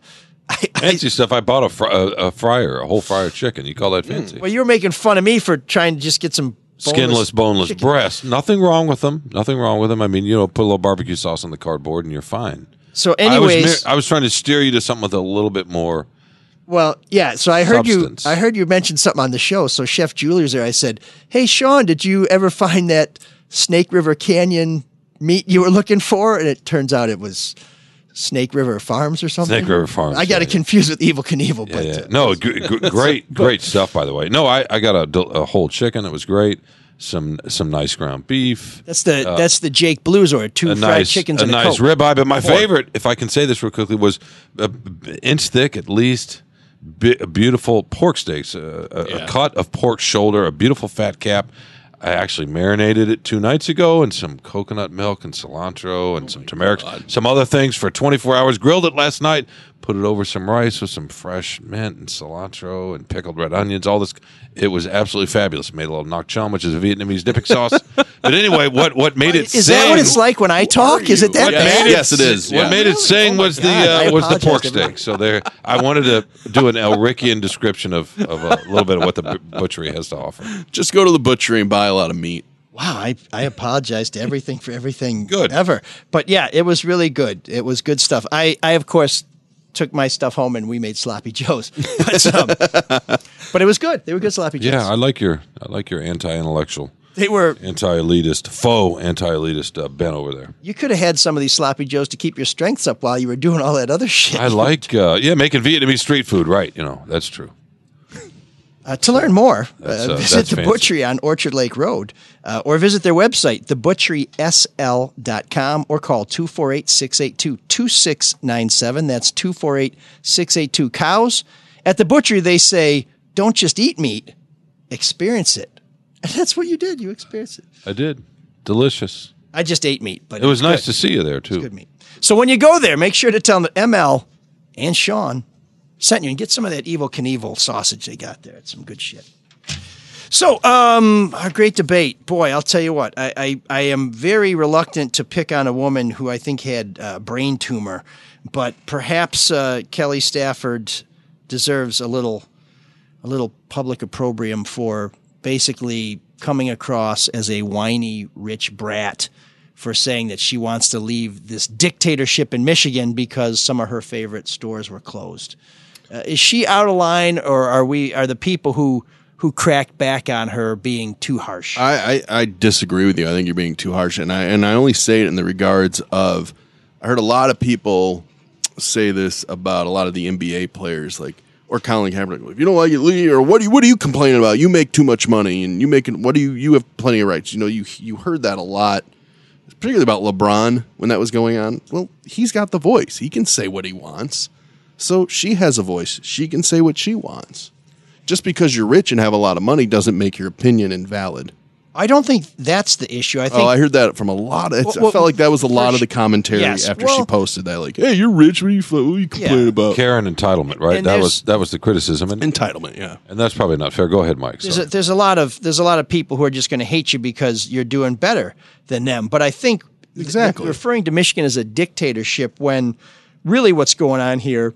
J: fancy stuff. I bought a, fr- a, a, fryer, a whole fryer chicken. You call that fancy?
F: Well, you were making fun of me for trying to just get some boneless
J: skinless, boneless
F: chicken.
J: breast. Nothing wrong with them. Nothing wrong with them. I mean, you know, put a little barbecue sauce on the cardboard, and you're fine.
F: So,
J: I was, I was trying to steer you to something with a little bit more.
F: Well, yeah. So I heard
J: Substance.
F: you. I heard you mention something on the show. So Chef Julier's there. I said, "Hey, Shawn, did you ever find that Snake River Canyon meat you were looking for?" And it turns out it was Snake River Farms or something.
J: Snake River Farms,
F: I got
J: yeah,
F: it confused with Evil Knievel,
J: Yeah,
F: but
J: yeah.
F: uh,
J: No, g- g- great, great stuff. By the way, no, I, I got a, del- a whole chicken. It was great. Some some nice ground beef.
F: that's the
J: Uh,
F: that's the Jake Blues or two
J: a
F: fried
J: nice,
F: chickens
J: a
F: and a
J: nice
F: Coke.
J: ribeye. But my
F: Pork.
J: favorite, if I can say this real quickly, was a b- inch thick at least. Bi- beautiful pork steaks, uh, a, a cut of pork shoulder, a beautiful fat cap. I actually marinated it two nights ago in some coconut milk and cilantro and oh some turmeric, some other things for 24 hours. Grilled it last night. Put it over some rice with some fresh mint and cilantro and pickled red onions. All this, it was absolutely fabulous. Made a little nuoc cham, which is a Vietnamese dipping sauce. but anyway, what what made it
F: Is that what it's like when I talk? Is it that
J: what
F: bad?
J: made it, What made it sing was the
F: God, I
J: uh, was the pork steak. So there, I wanted to do an Elrickian description of, of a little bit of what the butchery has to offer.
E: Just go to the butchery and buy a lot of meat.
F: Wow, I, I apologize to everything for everything good ever. But yeah, it was really good. It was good stuff. I, I of course took my stuff home and we made sloppy joes. But, um, but it was good. They were good sloppy joes.
J: Yeah, I like your I like your anti-intellectual,
F: They were
J: anti-elitist, faux anti-elitist uh, Ben over there.
F: you could have had some of these sloppy joes to keep your strengths up while you were doing all that other shit.
J: I like uh, yeah making Vietnamese street food. Right, you know that's true.
F: Uh, to learn more, uh,
J: uh,
F: visit the
J: fancy.
F: Butchery on Orchard Lake Road uh, or visit their website, thebutcherysl.com, or call 248 682 2697. That's 248 682 cows. At the butchery, they say, don't just eat meat, experience it. And that's what you did. You experienced it.
J: I did delicious.
F: I just ate meat, but
J: It was nice
F: good.
J: to see you there too.
F: good meat. So when you go there, make sure to tell them that ML and Shawn sent you and get some of that Evil Knievel sausage they got there. It's some good shit. So, um, our great debate. Boy, I'll tell you what, I, I, I am very reluctant to pick on a woman who I think had a brain tumor, but perhaps uh, Kelly Stafford deserves a little a little public opprobrium for basically coming across as a whiny rich brat for saying that she wants to leave this dictatorship in Michigan because some of her favorite stores were closed. Uh, is she out of line, or are we? Are the people who who cracked back on her being too harsh?
E: I, I, I disagree with you. I think you're being too harsh, and I and I only say it in the regards of I heard a lot of people say this about a lot of the NBA players, like or Colin Kaepernick. If you don't like it. Or what? Do you, what are you complaining about? You make too much money, and you making what do you? You have plenty of rights. You know, you you heard that a lot, particularly about LeBron when that was going on. Well, he's got the voice. He can say what he wants. So she has a voice. She can say what she wants. Just because you're rich and have a lot of money doesn't make your opinion invalid.
F: I don't think that's the issue. I oh, think
E: oh, I heard that from a lot of. It's,
F: Well,
E: I felt like that was a lot of the
F: first-
E: commentary
F: yes,
E: after she posted that. Like, hey, you're rich. What are you, what are you complaining about?
J: Karen entitlement, right?
F: And
J: that was that was the criticism, and
E: entitlement, yeah.
J: And that's probably not fair. Go ahead, Mike.
F: there's a, there's a lot of there's a lot of people who are just going to hate you because you're doing better than them. But I think
E: Exactly.
F: referring to Michigan as a dictatorship when really what's going on here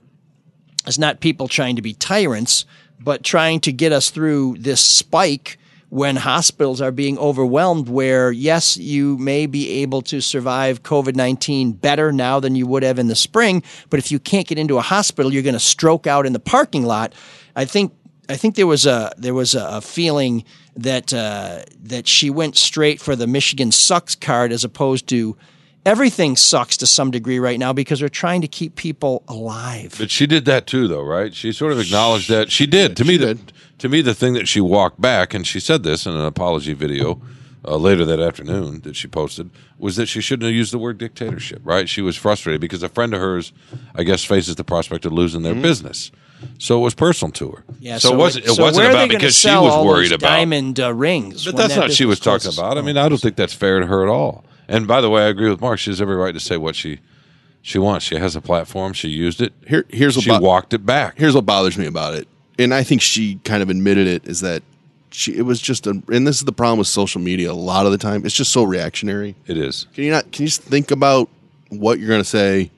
F: is not people trying to be tyrants, but trying to get us through this spike when hospitals are being overwhelmed. Where yes, you may be able to survive COVID nineteen better now than you would have in the spring, but if you can't get into a hospital, you're going to stroke out in the parking lot. I think I think there was a there was a feeling that uh, that she went straight for the Michigan sucks card as opposed to everything sucks to some degree right now because we're trying to keep people alive.
J: But she did that too, though, right? She sort of acknowledged that she did. To me, the to me the thing that she walked back, and she said this in an apology video uh, later that afternoon that she posted, was that she shouldn't have used the word dictatorship. Right? She was frustrated because a friend of hers, I guess, faces the prospect of losing their business. So it was personal to her.
F: Yeah,
J: so, it wasn't. It
F: so
J: wasn't
F: where
J: about
F: they gonna
J: because she
F: sell
J: was
F: all
J: worried
F: those
J: about
F: diamond uh, rings.
J: But that's
F: that
J: not what she was
F: business
J: talking about. I mean, I don't think that's fair to her at all. And by the way, I agree with Mark. She has every right to say what she she wants. She has a platform. She used it.
E: Here, here's what
J: she
E: bo-
J: walked it back.
E: Here's what bothers me about it, and I think she kind of admitted it is that she it was just a, and this is the problem with social media. A lot of the time, it's just so reactionary.
J: It is.
E: Can you not? Can you just think about what you're going to say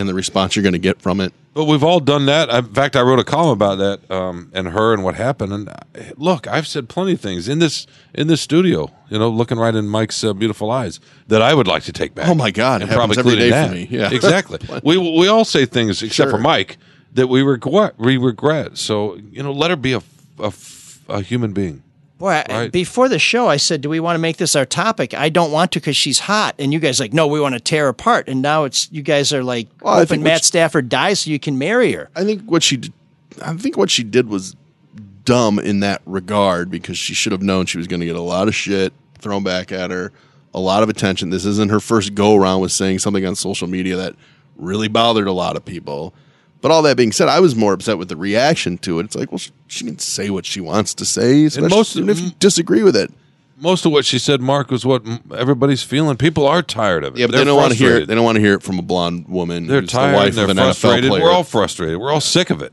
E: and the response you're going to get from it?
J: But we've all done that. In fact, I wrote a column about that um, and her and what happened. And uh, look, I've said plenty of things in this in this studio. You know, looking right in Mike's uh, beautiful eyes that I would like to take back.
E: Oh, my God, it
J: And
E: happens
J: probably
E: every day for me. Yeah.
J: exactly. we we all say things except
E: Sure.
J: for Mike that we regret. We regret. So you know, let her be a a, a human being.
F: Boy, I-
J: Right.
F: before the show, I said, "Do we want to make this our topic?" I don't want to because she's hot, and you guys are like, "No, we want to tear apart." And now it's you guys are like,
E: Well,
F: hoping Matt
E: she-
F: Stafford dies so you can marry her.
E: I think what she did, I think what she did was dumb in that regard because she should have known she was going to get a lot of shit thrown back at her, a lot of attention. This isn't her first go around with saying something on social media that really bothered a lot of people. But all that being said, I was more upset with the reaction to it. It's like, well, she, she can say what she wants to say, especially
J: most-
E: even if you disagree with it.
J: Most of what she said, Mark, was what everybody's feeling. People are tired of it.
E: Yeah, but
J: They're
E: they don't want to hear it. They don't want to hear it from a blonde woman.
J: They're tired.
E: The wife
J: they're
E: of an NFL
J: frustrated.
E: player.
J: We're all frustrated. We're all sick of it,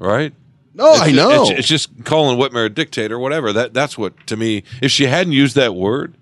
J: right?
E: No,
J: It's
E: I know.
J: It's, it's just calling Whitmer a dictator, whatever. That that's what to me. If she hadn't used that word,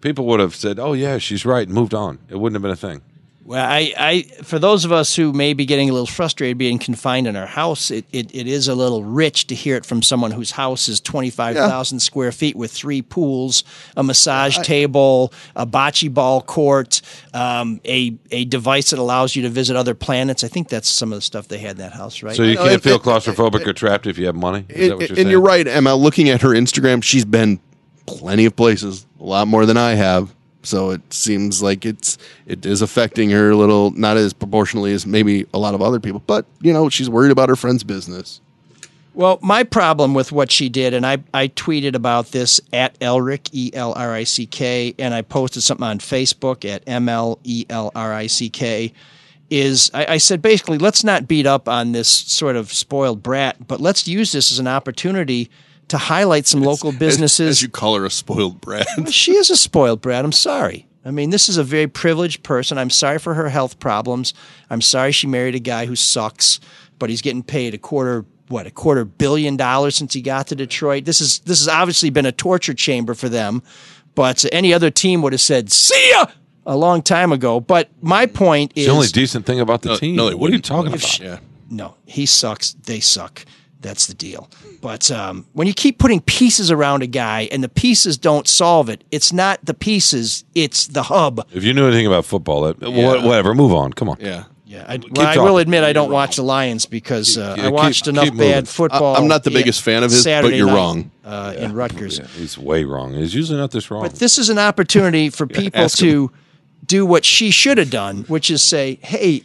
J: people would have said, "Oh yeah, she's right," and moved on. It wouldn't have been a thing.
F: Well, I, I, for those of us who may be getting a little frustrated being confined in our house, it, it, it is a little rich to hear it from someone whose house is 25,000 square feet with three pools, a massage table, a bocce ball court, um, a, a device that allows you to visit other planets. I think that's some of the stuff they had in that house, right?
J: So you can't
E: it-
J: feel
E: it-
J: claustrophobic or trapped if you have money. Is
E: And-
J: that what you're
E: and
J: saying?
E: you're right, Emma. Looking at her Instagram, she's been plenty of places, a lot more than I have. So it seems like it's it is affecting her a little, not as proportionally as maybe a lot of other people. But you know, she's worried about her friend's business.
F: Well, my problem with what she did, and I, I tweeted about this at Elric, E L R I C K, and I posted something on Facebook at M L E L R I C K, is I, I said basically, let's not beat up on this sort of spoiled brat, but let's use this as an opportunity to highlight some local businesses.
E: As, as you call her a spoiled brat.
F: she is a spoiled brat. I'm sorry. I mean, this is a very privileged person. I'm sorry for her health problems. I'm sorry she married a guy who sucks, but he's getting paid a quarter what a quarter billion dollars since he got to Detroit. This is this has obviously been a torture chamber for them. But any other team would have said "see ya" a long time ago. But my point
J: It's
F: is
J: the only decent thing about the
E: No,
J: team.
E: no,
J: what are you talking
E: If
J: about?
E: she- Yeah.
F: no, he sucks. They suck. That's the deal. But um, when you keep putting pieces around a guy and the pieces don't solve it, it's not the pieces, it's the hub.
J: If you knew anything about football, that,
E: Yeah.
J: whatever. Move on. Come on.
E: Yeah.
F: Yeah, I, well, I will admit I don't watch the Lions because uh,
J: Yeah,
F: I
J: keep-
F: watched enough
J: keep moving.
F: bad football.
E: I- I'm not the biggest fan of his, but you're
F: night,
E: wrong.
F: Uh, in Rutgers.
J: Yeah, he's way wrong. He's usually not this wrong.
F: But this is an opportunity for people
E: ask him.
F: to do what she should have done, which is say, hey,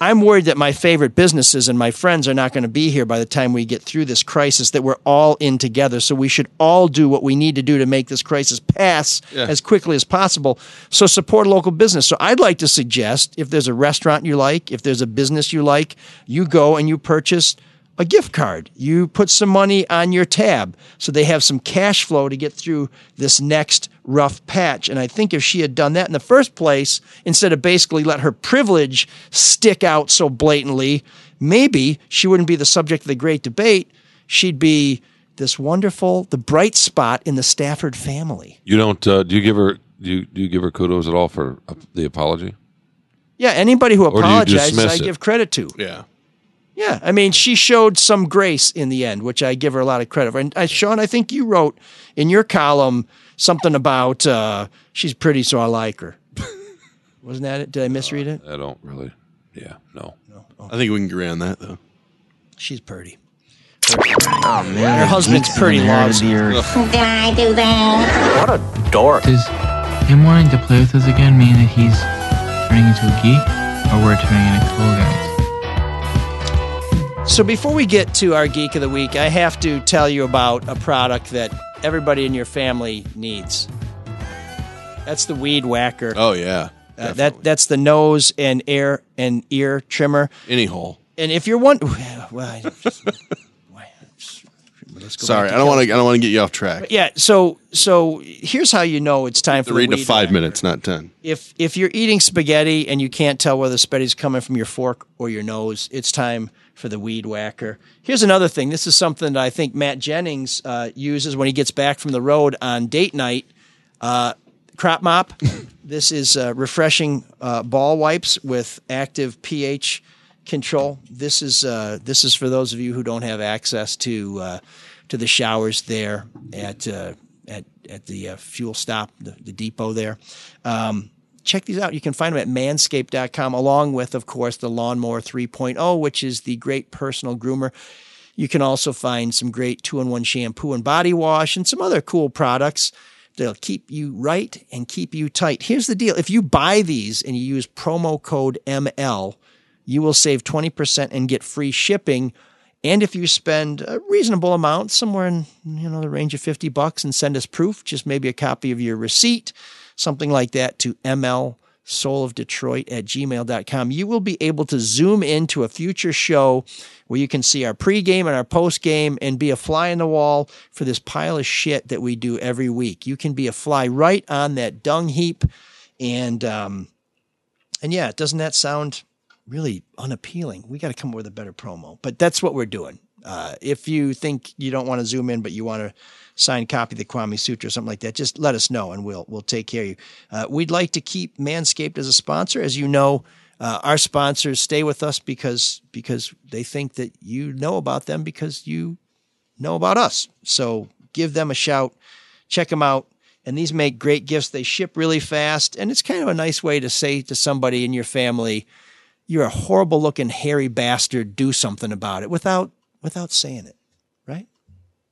F: I'm worried that my favorite businesses and my friends are not going to be here by the time we get through this crisis that we're all in together. So we should all do what we need to do to make this crisis pass
E: Yeah.
F: as quickly as possible. So support local business. So I'd like to suggest if there's a restaurant you like, if there's a business you like, you go and you purchase a gift card. You put some money on your tab so they have some cash flow to get through this next rough patch. And I think if she had done that in the first place, instead of basically let her privilege stick out so blatantly, maybe she wouldn't be the subject of the great debate. She'd be this wonderful, the bright spot in the Stafford family.
J: you don't. Uh, do you give her? Do you, do you give her kudos at all for uh, the apology?
F: Yeah, anybody who apologizes, I
J: it?
F: give credit to.
E: Yeah.
F: Yeah, I mean, she showed some grace in the end, which I give her a lot of credit for. And uh, Shawn, I think you wrote in your column something about uh, she's pretty, so I like her. Wasn't that it? Did I misread it?
J: I don't really. Yeah. No. No.
E: I think we can agree on that though.
F: She's pretty. Oh man, her husband's pretty lousy.
N: Did I do that?
D: What a dork.
O: Does him wanting to play with us again mean that he's
N: turning into a geek or we're turning into cool guys.
F: So before we get to our geek of the week, I have to tell you about a product that everybody in your family needs. That's the weed whacker.
E: Oh yeah,
F: Uh, that that's the nose and ear and ear trimmer.
E: Any hole.
F: And if you're one, well, I just,
E: Sorry, I don't want to. I don't want to get you off track.
F: Yeah. So so here's how you know it's time for
E: read to five
F: whacker.
E: minutes, not ten.
F: If if you're eating spaghetti and you can't tell whether the spaghetti's coming from your fork or your nose, it's time for the weed whacker. Here's another thing. This is something that I think Matt Jennings uh, uses when he gets back from the road on date night. Uh, crop mop. this is uh, refreshing uh, ball wipes with active pH control. This is uh, this is for those of you who don't have access to uh, to the showers there at at at the fuel stop, the, the depot there. Um, check these out. You can find them at manscaped.com, along with, of course, the Lawnmower 3.0, which is the great personal groomer. You can also find some great two in one shampoo and body wash and some other cool products that'll keep you right and keep you tight. Here's the deal if you buy these and you use promo code ML, you will save 20% and get free shipping. And if you spend a reasonable amount, somewhere in you know the range of 50 bucks, and send us proof, just maybe a copy of your receipt, something like that, to ML soul of Detroit at gmail.com, you will be able to zoom into a future show where you can see our pregame and our postgame and be a fly in the wall for this pile of shit that we do every week. You can be a fly right on that dung heap. And, um, and yeah, doesn't that sound really unappealing? We got to come up with a better promo, but that's what we're doing. Uh, if you think you don't want to zoom in, but you want to sign copy of the Kwame Sutra or something like that, just let us know and we'll we'll take care of you. Uh, we'd like to keep Manscaped as a sponsor, as you know. Uh, our sponsors stay with us because because they think that you know about them because you know about us. So give them a shout, check them out. And these make great gifts. They ship really fast, and it's kind of a nice way to say to somebody in your family, "You're a horrible looking hairy bastard. Do something about it," without without saying it. Right?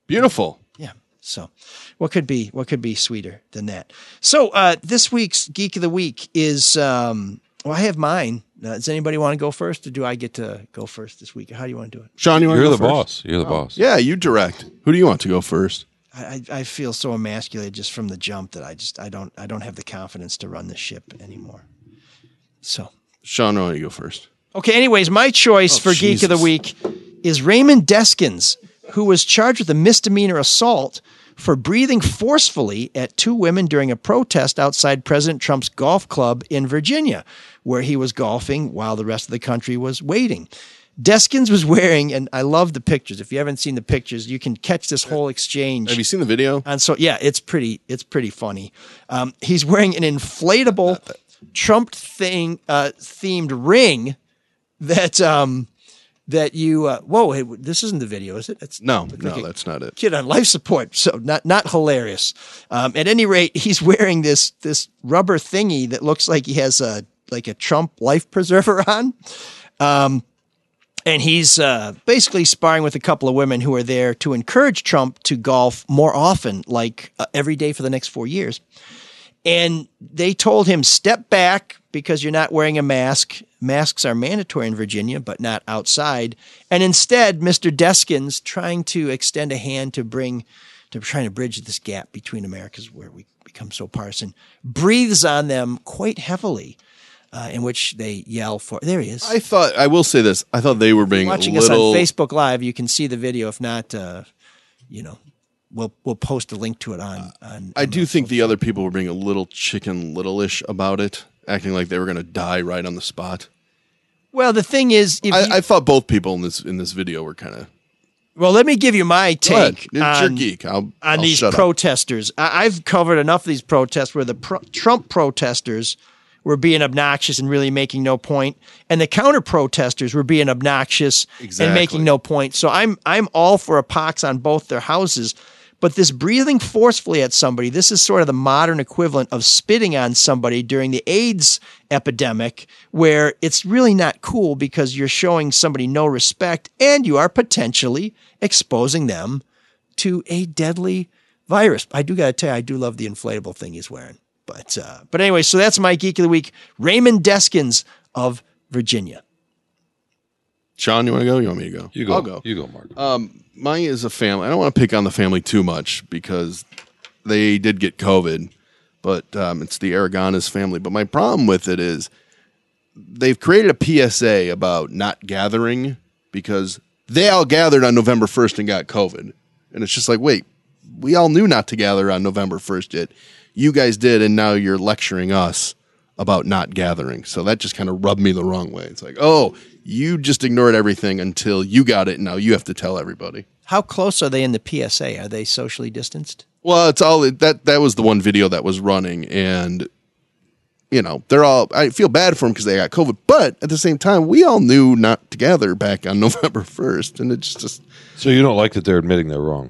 E: Beautiful.
F: Yeah. So, what could be what could be sweeter than that? So, uh, this week's geek of the week is um, well, I have mine. Uh, does anybody want to go first, or do I get to go first this week? How do you want to do it?
E: Shawn, you want
J: You're
E: to
J: the
E: go first?
J: boss. You're the boss.
E: Yeah, you direct. Who do you want to go first?
F: I, I I feel so emasculated just from the jump that I just I don't I don't have the confidence to run the ship anymore. So
E: Shawn, why don't you go first?
F: Okay, anyways, my choice
E: Oh,
F: for Geek of the Week is Raymond Deskins, who was charged with a misdemeanor assault for breathing forcefully at two women during a protest outside President Trump's golf club in Virginia, where he was golfing while the rest of the country was waiting. Deskins was wearing, and I love the pictures. If you haven't seen the pictures, you can catch this whole exchange.
E: Have you seen the video?
F: And so, yeah, it's pretty, it's pretty funny. Um, he's wearing an inflatable Trump thing uh, themed ring that um, that you. Uh, whoa, hey, this isn't the video, is it? It's
E: No, no,
F: like
E: that's not it.
F: Kid on life support, so not not hilarious. Um, at any rate, he's wearing this this rubber thingy that looks like he has a like a Trump life preserver on. Um, and he's uh, basically sparring with a couple of women who are there to encourage Trump to golf more often, like uh, every day for the next four years. And they told him, step back because you're not wearing a mask. Masks are mandatory in Virginia, but not outside. And instead, Mr. Deskins, trying to extend a hand to bring, to trying to bridge this gap between Americas where we become so partisan, breathes on them quite heavily. Uh, in which they yell for. There he is.
E: I thought I will say this. I thought they were being
F: watching
E: a little.
F: us on Facebook Live, you can see the video. If not, uh, you know, we'll we'll post a link to it on. on
E: I do think the other people were being a little chicken little-ish about it, acting like they were going to die right on the spot.
F: well, the thing is, if you,
E: I, I thought both people in this in this video were kind of.
F: well, let me give you my take on,
E: your geek. I'll,
F: on
E: I'll
F: these
E: up.
F: protesters. I, I've covered enough of these protests where the pro- Trump protesters were being obnoxious and really making no point, and the counter protesters were being obnoxious and making no point. So I'm I'm all for a pox on both their houses. But this breathing forcefully at somebody, this is sort of the modern equivalent of spitting on somebody during the AIDS epidemic, where it's really not cool because you're showing somebody no respect and you are potentially exposing them to a deadly virus. I do got to tell you, I do love the inflatable thing he's wearing. But uh, but anyway, so that's my geek of the week. Raymond Deskins of Virginia.
E: Shawn, you want to go? You want me to go?
J: You go.
E: I'll go.
J: You go, Mark.
E: Um, mine is a family. I don't want to pick on the family too much because they did get COVID, but um, it's the Aragonas family. But my problem with it is they've created a PSA about not gathering because they all gathered on November 1st and got COVID. And it's just like, wait, we all knew not to gather on November 1st yet. You guys did, and now you're lecturing us about not gathering. So that just kind of rubbed me the wrong way. It's like, oh, you just ignored everything until you got it, now you have to tell everybody.
F: How close are they in the PSA? Are they socially distanced?
E: Well, it's all that that was the one video that was running, and you know they're all. I feel bad for them because they got COVID, but at the same time, we all knew not to gather back on November first, and it's just
J: So you don't like that they're admitting they're wrong.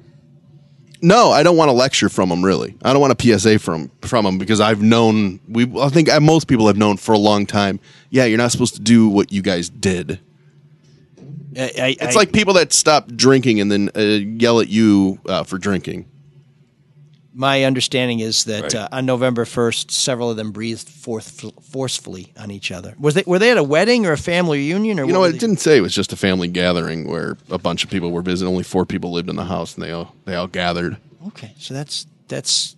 E: No. I don't want a lecture from them. Really, I don't want a PSA from from them because I've known. We I think most people have known for a long time. Yeah, you're not supposed to do what you guys did.
F: I, I,
E: It's like people that stop drinking and then uh, yell at you uh, for drinking.
F: My understanding is that
E: Right.
F: uh, on November first, several of them breathed forth forcefully on each other. Was they were they at a wedding or a family reunion or
E: You know
F: what
E: what?
F: were
E: It didn't say it was just a family gathering where a bunch of people were visiting. Only four people lived in the house, and they all they all gathered.
F: Okay, so that's that's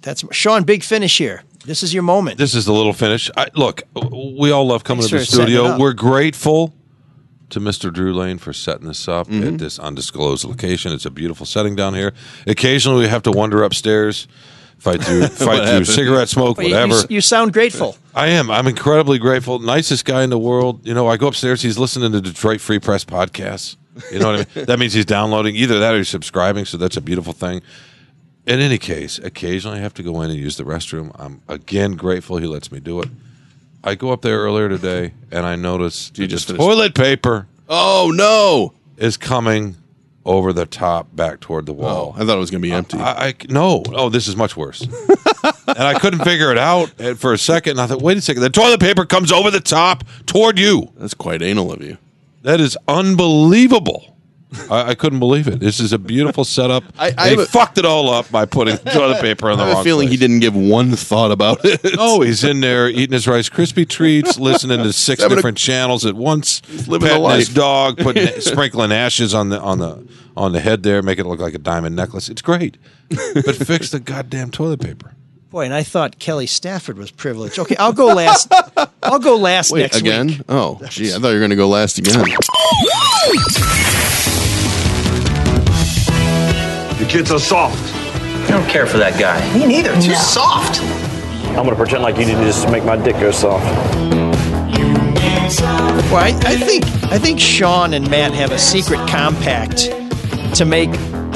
F: that's Shawn. Big finish here. This is your moment.
J: This is the little finish. I, look, we all love coming
F: Thanks
J: to the
F: for setting it
J: studio. We're grateful to Mr. Drew Lane for setting this up
F: Mm-hmm.
J: at this undisclosed location. It's a beautiful setting down here. Occasionally, we have to wander upstairs, fight through, fight through
E: happened?
J: cigarette smoke,
F: But you- you-
J: whatever.
F: You, sound grateful.
J: I am. I'm incredibly grateful. Nicest guy in the world. You know, I go upstairs. He's listening to Detroit Free Press podcasts. You know what I mean? That means he's downloading either that or he's subscribing. So that's a beautiful thing. In any case, occasionally I have to go in and use the restroom. I'm again grateful he lets me do it. I go up there earlier today and I notice
E: you just finished-
J: toilet paper
E: Oh no!
J: is coming over the top back toward the
E: Oh,
J: wall.
E: I thought it was going to be empty.
J: I, I no. Oh, this is much worse. and I couldn't figure it out for a second. And I thought, wait a second. The toilet paper comes over the top toward you.
E: That's quite anal of you.
J: That is unbelievable. I, I couldn't believe it. This is a beautiful setup.
E: I- I
J: And
E: have
J: he
E: a-
J: fucked it all up by putting toilet paper on the
E: I have
J: wrong
E: a feeling he didn't give one thought about it.
J: No, he's in there eating his Rice Krispie treats, listening to six
E: having a-
J: different channels at once,
E: living the
J: petting his dog, putting sprinkling ashes on the on the on the head there, making it look like a diamond necklace. It's great, but fix the goddamn toilet paper.
F: Boy, and I thought Kelly Stafford was privileged. Okay, I'll go last. I'll go last
E: Wait,
F: next
E: again?
F: week.
E: Oh, gee, I thought you were going to go last again.
I: kid's so soft.
D: I don't care for that guy.
L: Me neither. Too soft.
O: I'm gonna pretend like you didn't just make my dick go soft.
F: Well, I, I think I think Shawn and Matt have a secret compact to make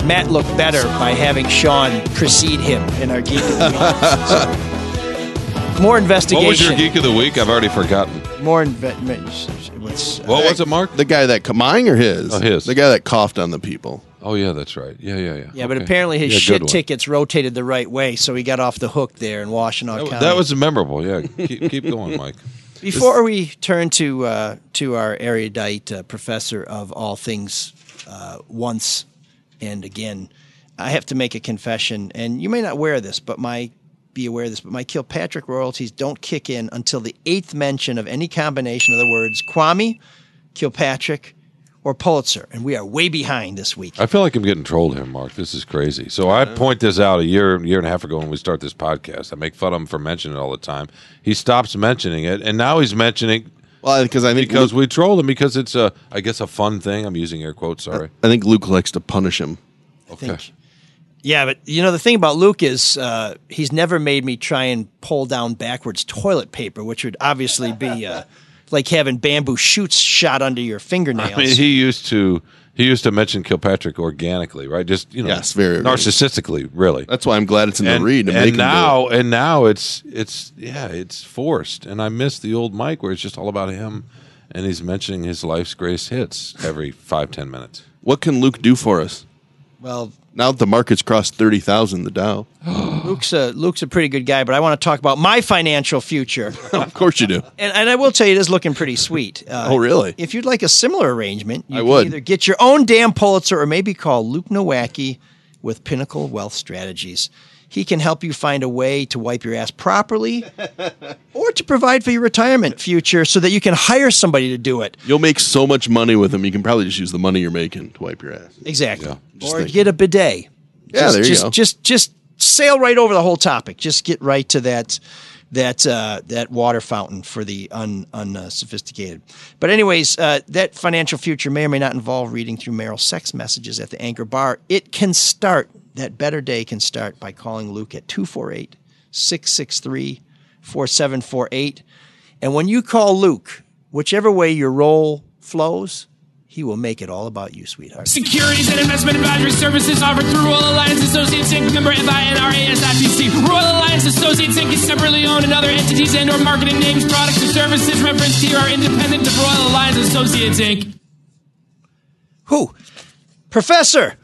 F: Matt look better by having Shawn precede him in our geek of the week. So, more investigation.
J: What was your geek of the week? I've already forgotten.
F: More inve- what's,
J: What was uh, it, Mark?
E: The guy that mine or his?
J: Oh, his.
E: The guy that coughed on the people.
J: Oh yeah, that's right. Yeah, yeah, yeah.
F: Yeah, but apparently his
J: Yeah,
F: shit tickets rotated the right way, so he got off the hook there in Washtenaw
J: That,
F: County.
J: that was memorable. Yeah, keep, keep going, Mike.
F: Before we turn to uh, to our erudite uh, professor of all things uh, once and again, I have to make a confession, and you may not wear this, but my be aware of this, but my Kilpatrick royalties don't kick in until the eighth mention of any combination of the words Kwame, Kilpatrick, or Pulitzer, and we are way behind this week.
J: I feel like I'm getting trolled here, Mark. This is crazy. So I point this out a year, year and a half ago when we start this podcast. I make fun of him for mentioning it all the time. He stops mentioning it, and now he's mentioning
E: Well, because I think
J: because
E: Luke,
J: we trolled him because it's a, I guess, a fun thing. I'm using air quotes. Sorry.
E: I think Luke likes to punish him.
J: Okay.
F: Yeah, but you know the thing about Luke is uh, he's never made me try and pull down backwards toilet paper, which would obviously be uh, like having bamboo shoots shot under your fingernails.
J: I mean, he used to he used to mention Kilpatrick organically, right? Just you know,
E: Yes, very- very.
J: narcissistically, really.
E: That's why I'm glad it's in
J: and,
E: the read. To
J: and
E: make him do
J: now
E: it.
J: and now it's it's yeah it's forced and i miss the old mike where it's just all about him and he's mentioning his life's greatest hits every five ten minutes
E: what can Luke do for us
F: well,
E: now that the market's crossed thirty thousand? The Dow.
F: Luke's a Luke's a pretty good guy, but I want to talk about my financial future,
E: of course you do.
F: and, and I will tell you it is looking pretty sweet. Uh,
E: Oh, really?
F: If you'd like a similar arrangement, you
E: I
F: can
E: would.
F: either get your own damn Pulitzer or maybe call Luke Nowacki with Pinnacle Wealth Strategies. He can help you find a way to wipe your ass properly or to provide for your retirement future so that you can hire somebody to do it.
E: You'll make so much money with them. You can probably just use the money you're making to wipe your ass.
F: Exactly.
E: Just
F: or
E: think.
F: get a bidet.
E: Yeah,
F: just,
E: there you
F: just,
E: go.
F: Just just sail right over the whole topic. Just get right to that that uh, that water fountain for the un unsophisticated. But anyways, uh, that financial future may or may not involve reading through Merrill's sex messages at the Anchor Bar. It can start. That better day can start by calling Luke at 248 663 4748. And when you call Luke, whichever way your role flows, he will make it all about you, sweetheart.
P: Securities and investment advisory services offered through Royal Alliance Associates Inc. Member FINRA SIPC. Royal Alliance Associates Inc. is separately owned and other entities and or marketing names, products, or services referenced here are independent of Royal Alliance Associates Inc.
F: Who? Professor.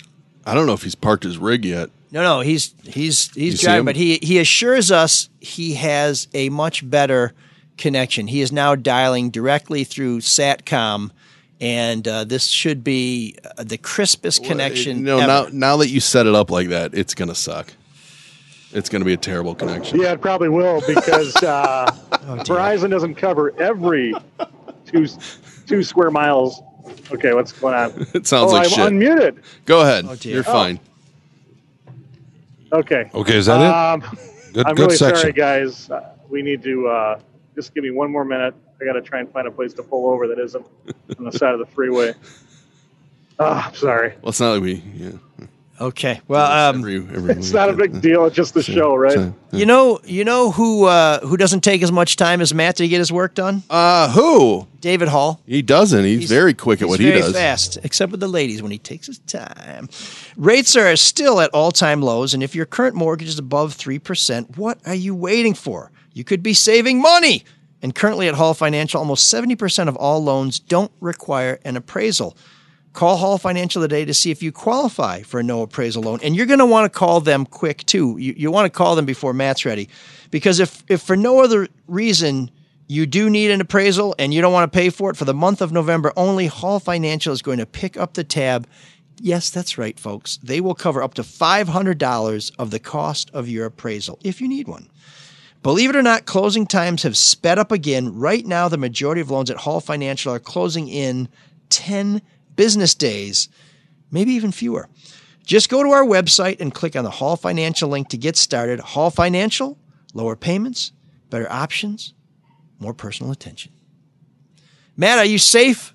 E: I don't know if he's parked his rig yet.
F: No, no, he's he's
E: You
F: he's
E: see
F: driving, but he he assures us he has a much better connection. He is now dialing directly through Satcom, and uh, this should be uh, the crispest connection.
E: No,
F: ever.
E: now now that you set it up like that, it's gonna suck. It's gonna be a terrible connection.
Q: Yeah, it probably will because uh, Verizon doesn't cover every two two square miles. Okay, what's going on?
E: It sounds
Q: oh,
E: like
Q: I'm
E: shit.
Q: unmuted.
E: Go ahead.
F: Oh,
E: You're
Q: Oh.
E: fine.
Q: Okay.
J: Okay, is that it?
Q: um,
J: Good-
Q: I'm
J: good
Q: really
J: section.
Q: sorry, guys. Uh, we need to uh, just give me one more minute. I got to try and find a place to pull over that isn't on the side of the freeway. Ah, I'm sorry.
E: Well, it's not like we. Yeah.
F: Okay. Well, um,
Q: It's not a big deal. It's just the show, right?
F: you know, you know who uh, who doesn't take as much time as Matt to get his work done?
E: Uh, who?
F: David Hall.
E: He doesn't. He's, very quick at what he
F: very
E: does.
F: fast, except with the ladies when he takes his time. Rates are still at all time lows, and if your current mortgage is above 3%, what are you waiting for? You could be saving money. And currently at Hall Financial, almost 70% of all loans don't require an appraisal. Call Hall Financial today to see if you qualify for a no appraisal loan. And you're going to want to call them quick too. You, you want to call them before Matt's ready. Because if, if for no other reason you do need an appraisal and you don't want to pay for it for the month of November only, Hall Financial is going to pick up the tab. Yes, that's right, folks. They will cover up to $500 of the cost of your appraisal if you need one. Believe it or not, closing times have sped up again. Right now, the majority of loans at Hall Financial are closing in 10 business days, maybe even fewer. Just go to our website and click on the Hall Financial link to get started. Hall Financial, lower payments, better options, more personal attention. Matt, are you safe?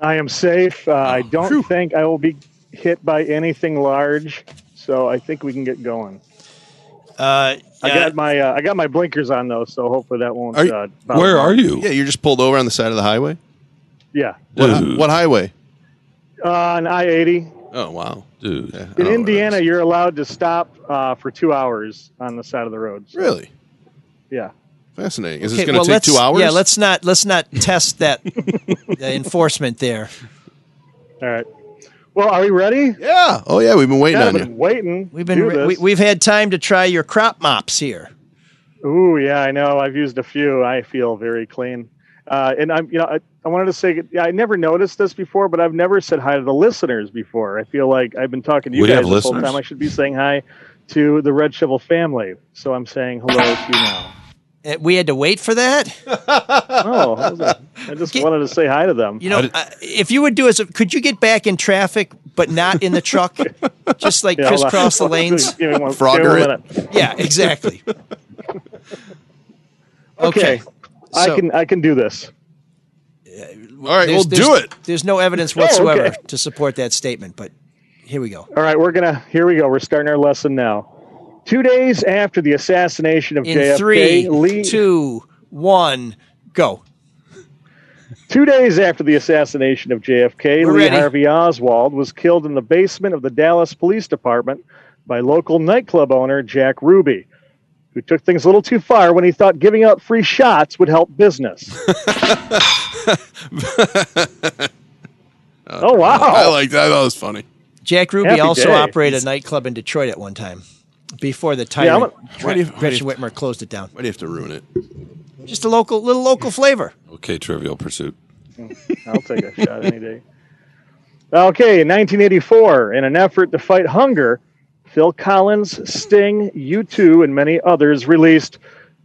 Q: I am safe. Uh, I
E: Oh,
Q: don't think I will be hit by anything large, so I think we can get going.
F: Uh,
Q: I got my uh, I got my blinkers on though, so hopefully that won't.
E: Where are you-
Q: uh, bother me.
E: Yeah, you're just pulled over on the side of the highway.
Q: Yeah,
E: What, hi- what highway?
Q: uh, on I eighty.
E: Oh wow,
J: dude.
Q: In Indiana, you're allowed to stop uh, for two hours on the side of the road. So,
E: Really
Q: Yeah.
E: fascinating. Is
F: Okay,
E: this going to
F: well,
E: take
F: let's-
E: two hours?
F: Yeah, let's not let's not test that the enforcement there.
Q: All right. Well, are we ready?
E: Yeah. Oh yeah, we've been waiting
Q: Yeah,
E: on
Q: I've
E: you.
Q: been waiting.
F: We've been
Q: do
F: We, we've had time to try your crop mops here.
Q: Ooh, yeah, I know. I've used a few. I feel very clean. Uh, and I'm, you know, I, I wanted to say, yeah, I never noticed this before, but I've never said hi to the listeners before. I feel like I've been talking to you
J: We
Q: guys
J: have
Q: this whole time. I should be saying hi to the Red Shovel family. So I'm saying hello to you now.
F: Uh, We had to wait for that.
Q: Oh, that was a- I just wanted to say hi to them.
F: You know, uh, if you would do us, could you get back in traffic, but not in the truck, just like
Q: Yeah,
F: crisscross the lanes?
Q: One-
E: Frogger
Q: give me one
E: it.
F: Yeah, exactly.
Q: Okay, I
F: so-
Q: can I can do this.
E: All right, we'll do it.
F: There's no evidence
Q: Oh,
F: whatsoever
Q: okay.
F: to support that statement, but here we go.
Q: All right, we're gonna here we go. We're starting our lesson now. Two days after the assassination of
F: In
Q: JFK,
F: three,
Q: Lee.
F: two, one, go.
Q: Two days after the assassination of JFK,
F: We're
Q: Lee
F: ready.
Q: Harvey Oswald was killed in the basement of the Dallas Police Department by local nightclub owner Jack Ruby, who took things a little too far when he thought giving out free shots would help business. oh wow!
E: I like that. That was funny.
F: Jack Ruby
Q: Happy
F: also
Q: day.
F: operated a nightclub in Detroit at one time before the
Q: Yeah, I'm
F: tyrant
Q: a-
E: Why do you-
F: Gretchen
E: you-
F: Whitmer closed it down.
E: Why do you have to ruin it?
F: Just a local, little local flavor.
J: Okay, Trivial Pursuit.
Q: I'll take a shot any day. Okay, in 1984, in an effort to fight hunger, Phil Collins, Sting, U2, and many others released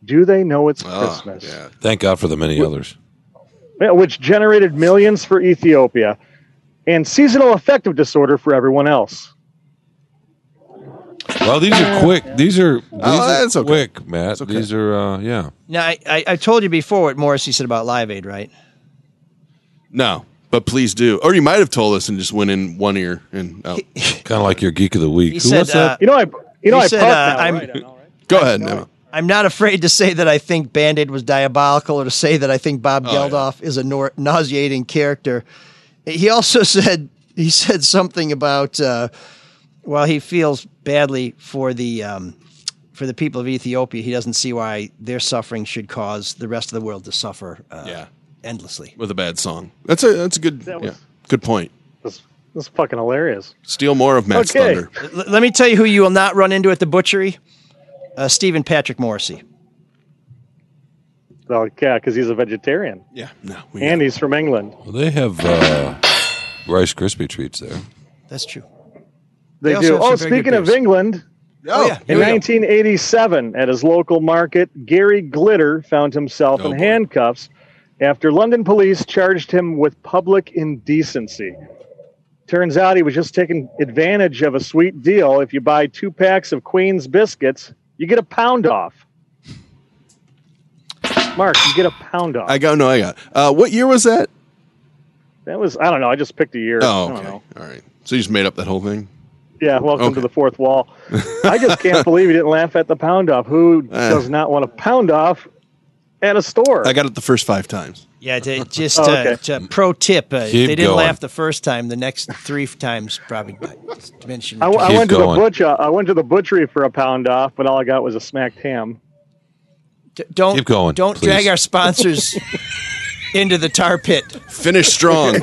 Q: Do They Know It's
E: Oh,
Q: Christmas?
J: Thank God for the many others.
Q: Which generated millions for Ethiopia and seasonal affective disorder for everyone else.
J: Well, these are quick. These are these
E: Oh,
J: are
E: that's okay.
J: quick, Matt. These are uh, yeah.
F: Now, I, I, I told you before what Morrissey said about Live Aid, right?
E: No, but please do. Or you might have told us and just went in one ear and out.
J: Kind of like your geek of the week.
F: He
J: Who
F: said,
J: was that?
F: uh,
Q: You know, I you know I
F: said, uh,
Q: now,
F: I'm-
Q: right? I know, right?
E: Go ahead, Emma.
F: I'm not afraid to say that I think Band Aid was diabolical or to say that I think Bob
E: Oh, yeah.
F: Geldof is a nor- nauseating character. He also said he said something about uh, while he feels badly for the um, for the people of Ethiopia, he doesn't see why their suffering should cause the rest of the world to suffer uh,
E: Yeah.
F: endlessly.
E: With a bad song. That's a that's a good
Q: That was-
E: yeah, good point.
Q: This, this is fucking hilarious.
E: Steal more of Matt's
Q: Okay.
E: thunder.
F: L- let me tell you who you will not run into at the butchery: uh, Stephen Patrick Morrissey.
Q: Oh, yeah, because he's a vegetarian.
E: Yeah, no. We
Q: And he's from England.
J: Well, they have uh, Rice Krispie treats there.
F: That's true.
Q: They,
F: They also
Q: do. Oh,
F: some very good
Q: speaking of. England,
F: Oh, yeah.
Q: in
F: Here we go.
Q: 1987, at his local market, Gary Glitter found himself
E: Oh,
Q: in
E: boy.
Q: handcuffs after London police charged him with public indecency. Turns out he was just taking advantage of a sweet deal. If you buy two packs of Queen's biscuits, you get a pound off. Mark, you get a pound off.
E: I got no, I got. Uh, what year was that?
Q: that was I don't know. I just picked a year.
E: Oh,
Q: I don't
E: okay.
Q: know.
E: All right. So you just made up that whole thing?
Q: Yeah, welcome
E: Okay.
Q: to the fourth wall. I just can't believe he didn't laugh at the pound off. Who
E: Eh.
Q: does not want a pound off at a store?
E: I got it the first five times.
F: Yeah, to, just
Q: Oh,
F: uh, to pro tip: uh, if they didn't
J: going.
F: laugh the first time, the next three times probably diminishing.
Q: I, I
J: Keep
Q: went to
J: going.
Q: the butcher. I went to the butchery for a pound off, but all I got was a smacked ham.
F: D- don't
J: Keep going,
F: Don't
J: please.
F: drag our sponsors into the tar pit.
E: Finish strong.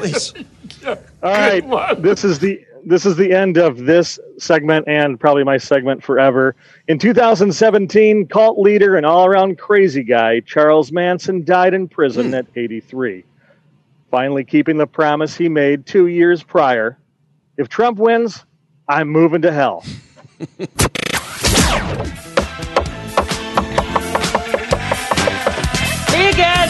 Q: All right, this is the this is the end of this segment and probably my segment forever. In 2017, cult leader and all-around crazy guy Charles Manson died in prison hmm. at 83. Finally keeping the promise he made 2 years prior. If Trump wins, I'm moving to hell.
F: Me again.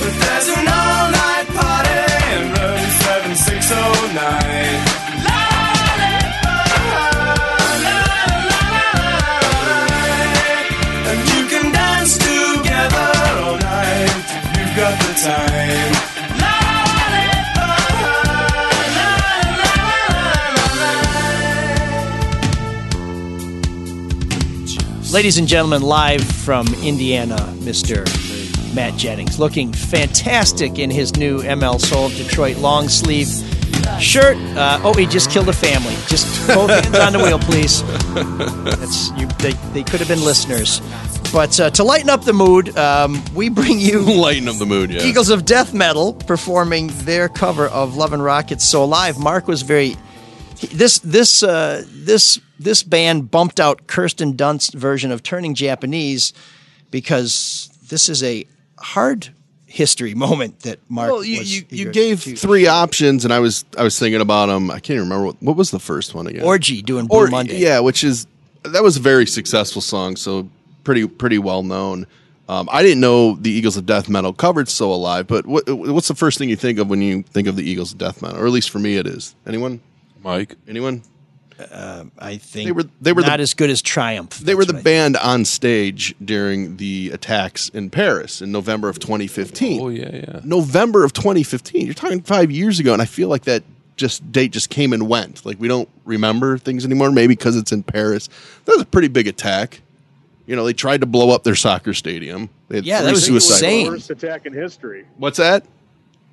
R: There's an all-night party in room 7609. Time.
F: Ladies and gentlemen, live from Indiana, Mr. Matt Jennings, looking fantastic in his new ML Soul Detroit long sleeve shirt. Uh, oh, he just killed a family. Just both hands on the wheel, please. That's you. They, they could have been listeners. But uh, to lighten up the mood, um, we bring you
E: Lighten up the mood, yeah.
F: Eagles of Death Metal performing their cover of Love and Rockets So Alive. Mark was very this this uh, this this band bumped out Kirsten Dunst's version of Turning Japanese because this is a hard history moment that Mark.
E: Well, you,
F: was
E: you, you gave
F: to-
E: three options, and I was I was thinking about them. I can't even remember what, what was the first one again.
F: Orgy doing Blue
E: Or-
F: Monday.
E: Yeah, which is that was a very successful song, so pretty pretty well known. Um, I didn't know the Eagles of Death Metal covered "So Alive," but what what's the first thing you think of when you think of the Eagles of Death Metal? Or at least for me, it is. Anyone?
J: Mike?
E: Anyone?
F: I think
E: They were they were
F: not
E: the,
F: as good as Triumph.
E: they were the
F: That's what
E: band on stage during the attacks in Paris in November of 2015.
J: Oh yeah, yeah.
E: November of 2015. You're talking five years ago, and I feel like that just date just came and went. Like we don't remember things anymore. Maybe because it's in Paris. That was a pretty big attack. You know, they tried to blow up their soccer stadium. They had
F: Yeah, that was
E: suicide
F: insane.
Q: The
E: bombings.
Q: worst attack in history.
E: What's that?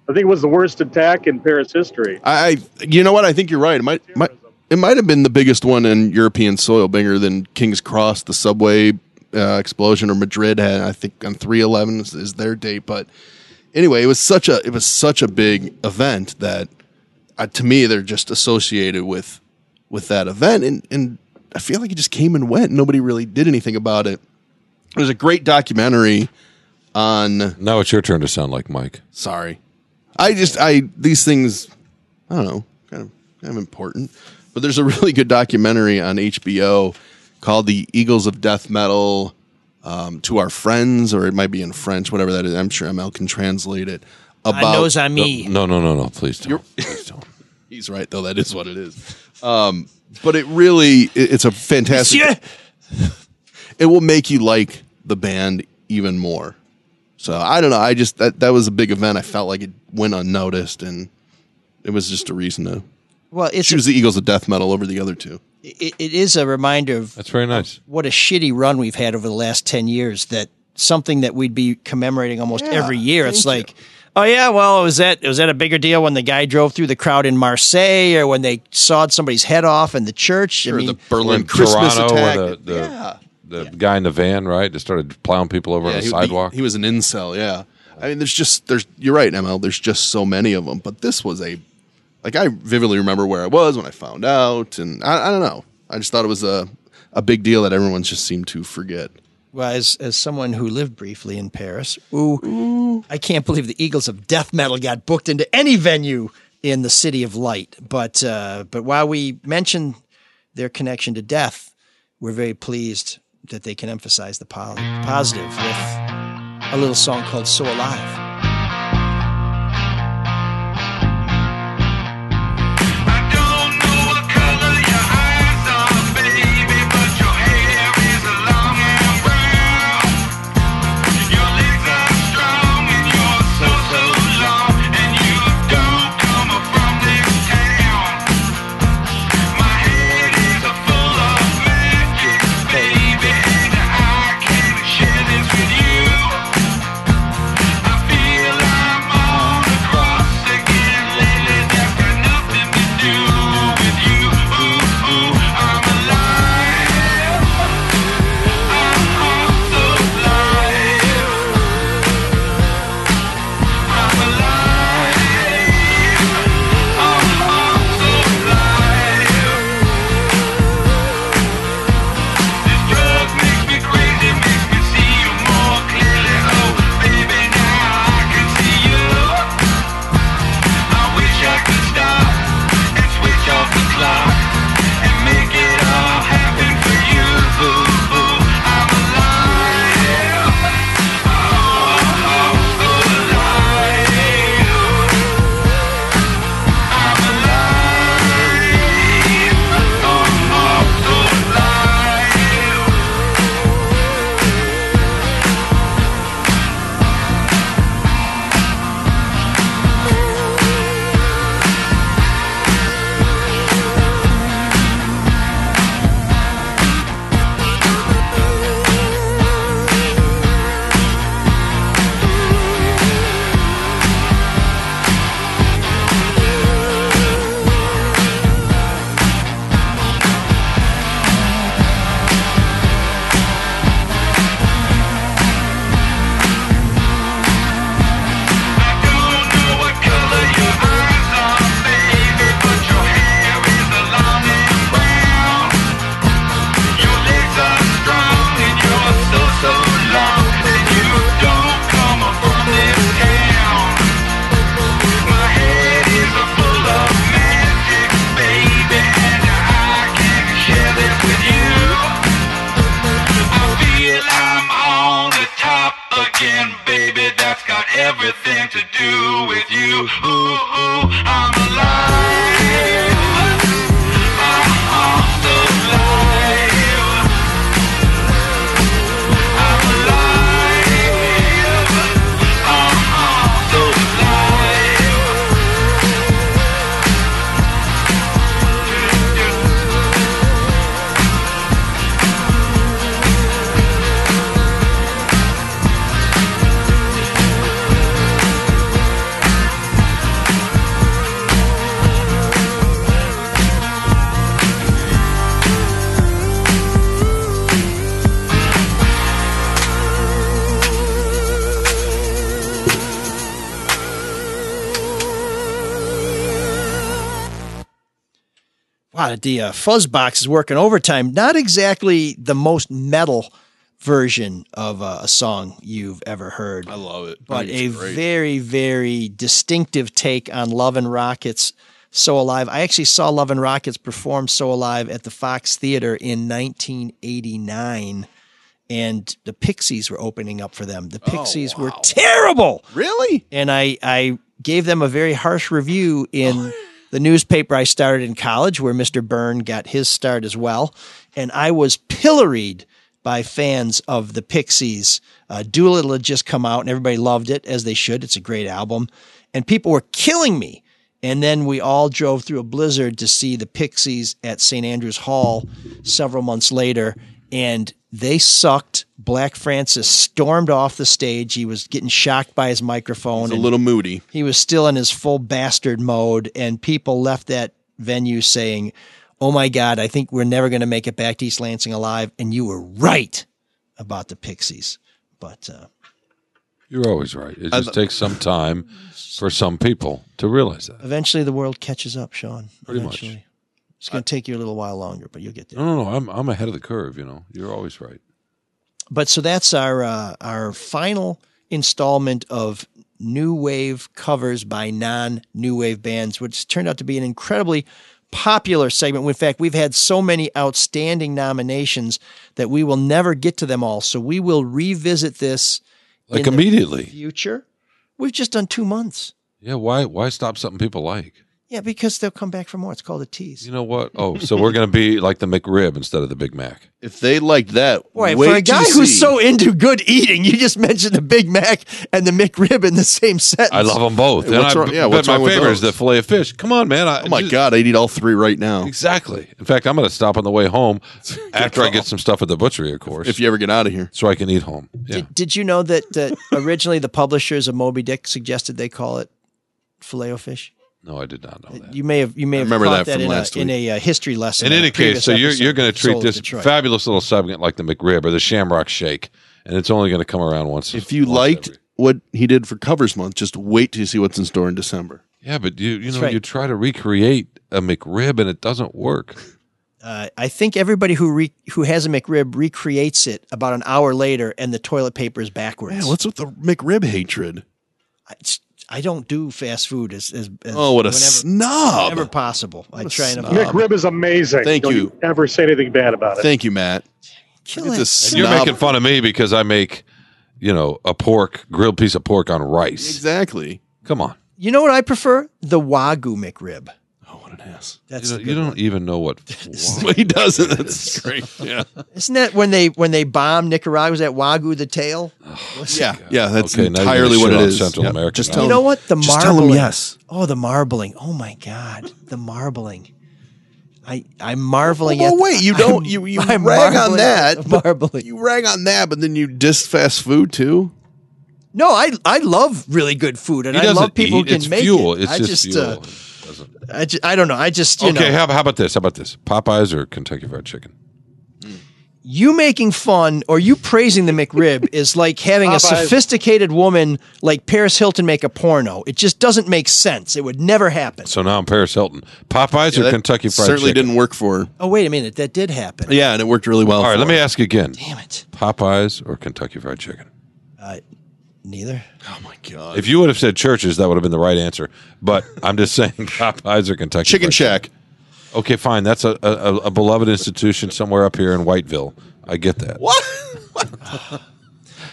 Q: I think it was the worst attack in Paris history.
E: I, I, you know what? I think you're right. It might, might, it might have been the biggest one in European soil, bigger than King's Cross, the subway uh, explosion, or Madrid had. I think on 311 is, is their date. But anyway, it was such a, it was such a big event that, uh, to me, they're just associated with, with that event, and and I feel like it just came and went. Nobody really did anything about it. There's a great documentary on
J: Now it's your turn to sound like Mike.
E: Sorry. I just I these things I don't know, kind of kind of important. But there's a really good documentary on HBO called "The Eagles of Death Metal." Um, to our friends, or it might be in French, whatever that is. I'm sure ML can translate it. About
F: knows I'm me.
J: No, no, no, no. Please don't.
E: He's right, though. That is what it is. Um, but it really, it- it's a fantastic. it will make you like the band even more. So I don't know. I just that that was a big event. I felt like it went unnoticed, and it was just a reason to
F: Well, it's
E: choose the Eagles of death metal over the other two.
F: it, it is a reminder of
J: That's very nice.
F: what a shitty run we've had over the last 10 years that something that we'd be commemorating almost every year it's like oh yeah well was that was that a bigger deal when the guy drove through the crowd in Marseille or when they sawed somebody's head off in the church I
E: Or
F: mean
E: the Berlin Christmas
J: Toronto,
E: attack.
J: the, the,
E: yeah.
J: the guy in the van, right, that started plowing people over
E: Yeah,
J: on the
E: he,
J: sidewalk.
E: He, he was an incel. Yeah, I mean, there's just there's. You're right, ML. There's just so many of them. But this was a, like, I vividly remember where I was when I found out, and I, I don't know. I just thought it was a a big deal that everyone just seemed to forget.
F: Well as as someone who lived briefly in Paris ooh, I can't believe the Eagles of death metal got booked into any venue in the city of light but uh, but while we mention their connection to death we're very pleased that they can emphasize the po- positive with a little song called So Alive. Wow, the uh, Fuzzbox is working overtime. Not exactly the most metal version of uh, a song you've ever heard. I
E: love it,
F: but a
E: great.
F: very, very distinctive take on Love and Rockets So Alive. I actually saw Love and Rockets perform So Alive at the Fox Theater in 1989, and the Pixies were opening up for them. The Pixies were terrible.
E: Really?
F: And I, I gave them a very harsh review in the newspaper I started in college, where Mr. Byrne got his start as well. And I was pilloried by fans of the Pixies. Uh, Doolittle had just come out, and everybody loved it, as they should. It's a great album. And people were killing me. And then we all drove through a blizzard to see the Pixies at St. Andrews Hall several months later, and they sucked. Black Francis stormed off the stage. He was getting shocked by his microphone.
E: He's a little moody.
F: He was still in his full bastard mode, and people left that venue saying, Oh my God, I think we're never going to make it back to East Lansing alive. And you were right about the Pixies. But uh,
J: You're always right. It just
F: th-
J: takes some time for some people to realize that.
F: eventually the world catches up, Shawn.
J: Pretty much.
F: It's going to take you a little while longer, but you'll get there.
J: No, no, no. I'm I'm ahead of the curve. You know, you're always right.
F: But so that's our uh, our final installment of new wave covers by non new wave bands, which turned out to be an incredibly popular segment. In fact, we've had so many outstanding nominations that we will never get to them all. So we will revisit this
J: Like
F: in the
J: immediately.
F: future. We've just done two months.
J: Yeah. Why why stop something people like?
F: Yeah, because they'll come back for more. It's called a tease.
J: You know what? Oh, so we're gonna be like the McRib instead of the Big Mac.
E: If they like that,
F: Boy,
E: wait
F: for a guy
E: you
F: who's
E: see.
F: so into good eating, you just mentioned the Big Mac and the McRib in the same sentence.
J: I love them both.
E: Hey,
J: and
E: what's
J: I,
E: wrong- yeah,
J: but
E: what's
J: my
E: wrong with
J: favorite is
E: those?
J: the fillet of fish. Come on, man. I,
E: Oh my god, I'd eat all three right now.
J: Exactly. In fact, I'm going to stop on the way home after I get some stuff at the butchery, of course.
E: If you ever get out of here,
J: so I can eat home. Yeah.
F: Did, did you know that, that originally the publishers of Moby Dick suggested they call it filet of fish?
J: No, I did not know that.
F: You may have you may
E: I
F: have
E: remember
F: caught
E: that from
F: in,
E: last
F: a, in a uh, history lesson.
J: In any case, so you're you're going to treat this
F: Detroit.
J: fabulous little segment like the McRib or the Shamrock Shake, and it's only going to come around once.
E: if you liked what he did for Covers Month, just wait till you see what's in store in December.
J: Yeah, but you you
F: That's
J: know
F: right.
J: you try to recreate a McRib and it doesn't work.
F: Uh, I think everybody who re- who has a McRib recreates it about an hour later, and the toilet paper is backwards.
E: Man, what's with the McRib hatred?
F: I, I don't do fast food as, as, as
E: Oh, what a
F: whenever,
E: snob.
F: Whenever possible, I
E: What a
F: try and
Q: McRib is amazing.
E: Thank
Q: Don't
E: you.
Q: ever say anything bad about it.
E: Thank you, Matt.
F: Kill
E: Look at
F: it.
E: this
J: And you're making fun of me because I make, you know, a pork grilled piece of pork on rice.
E: Exactly.
J: Come on,
F: You know what I prefer? The Wagyu McRib.
E: Oh, what.
F: That's
J: you
F: the
J: don't, you don't
F: one.
J: even know what.
E: what he doesn't. That's great. Yeah.
F: Isn't that when they when they bombed Nicaragua? Was that Wagyu the tail?
E: Yeah. Yeah. That's
J: Okay,
E: entirely what
J: shit
E: it
J: on
E: is.
J: Central
E: Yeah.
J: American
E: Just
J: now.
E: tell
F: You know what? The
E: just
F: marbling.
E: tell him yes.
F: Oh, the marbling. Oh my God, the marbling. I I'm marveling
E: Well,
F: at.
E: wait, you don't. You you
F: I'm
E: rag on that.
F: marbling.
E: You rag on that, but then you diss fast food too.
F: No, I I love really good food, and
J: He
F: I love people
J: eat.
F: who
J: It's
F: can make
J: fuel.
F: it.
J: It's
F: I
J: just
F: just,
J: fuel.
F: uh,
J: It doesn't-
F: I, ju- I don't know. I just you
J: okay,
F: know
J: how, how about this? How about this? Popeyes or Kentucky Fried Chicken?
F: you making fun or you praising the McRib is like having a
Q: Popeyes.
F: sophisticated woman like Paris Hilton make a porno. It just doesn't make sense. It would never happen.
J: So now I'm Paris Hilton. Popeyes
E: Yeah,
J: or
E: that
J: Kentucky Fried Chicken?
E: certainly
J: Chicken?
E: didn't work for her.
F: Oh wait a minute, that did happen.
E: Yeah, and it worked really well.
J: All right,
E: for
J: let me ask you again.
F: Damn it.
J: Popeyes or Kentucky Fried Chicken?
F: Uh, neither.
E: Oh my god.
J: If you would have said Church's, that would have been the right answer. But I'm just saying Popeyes or Kentucky
E: Chicken
J: Fried
E: Shack.
J: Okay, fine. That's a, a, a beloved institution somewhere up here in Whiteville. I get that.
E: What?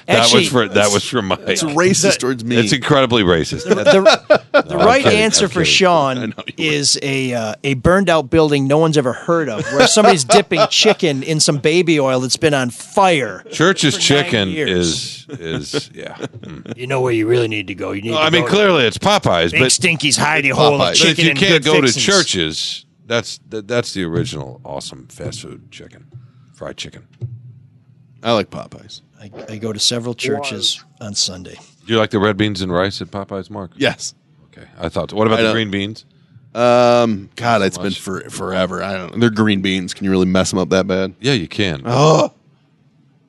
J: That was for that was from my.
E: It's racist towards me.
J: It's incredibly racist.
F: the, the
J: I'm
F: right
J: kidding,
F: answer
J: I'm
F: for
J: kidding.
F: Shawn is a uh, a burned out building no one's ever heard of, where somebody's dipping chicken in some baby oil that's been on fire.
J: Church's
F: for nine
J: chicken
F: years.
J: is is yeah. Mm.
F: You know where you really need to go. You need.
J: No,
F: to
J: I mean
F: to
J: clearly it's Popeyes,
F: Big
J: but
F: Stinky's hidey hole of
E: Popeyes.
J: but if
F: chicken
J: you can't
F: good
J: go to Church's, that's that, that's the original awesome fast food chicken, fried chicken.
E: I like Popeyes.
F: I, I go to several churches on Sunday.
J: Do you like the red beans and rice at Popeyes, Mark?
E: Yes.
J: Okay, I thought. What about
E: I
J: the
E: don't-
J: green beans?
E: Um, God, it's been
J: much.
E: for forever. I don't. They're green beans. Can you really mess them up that bad?
J: Yeah, you can.
E: Oh,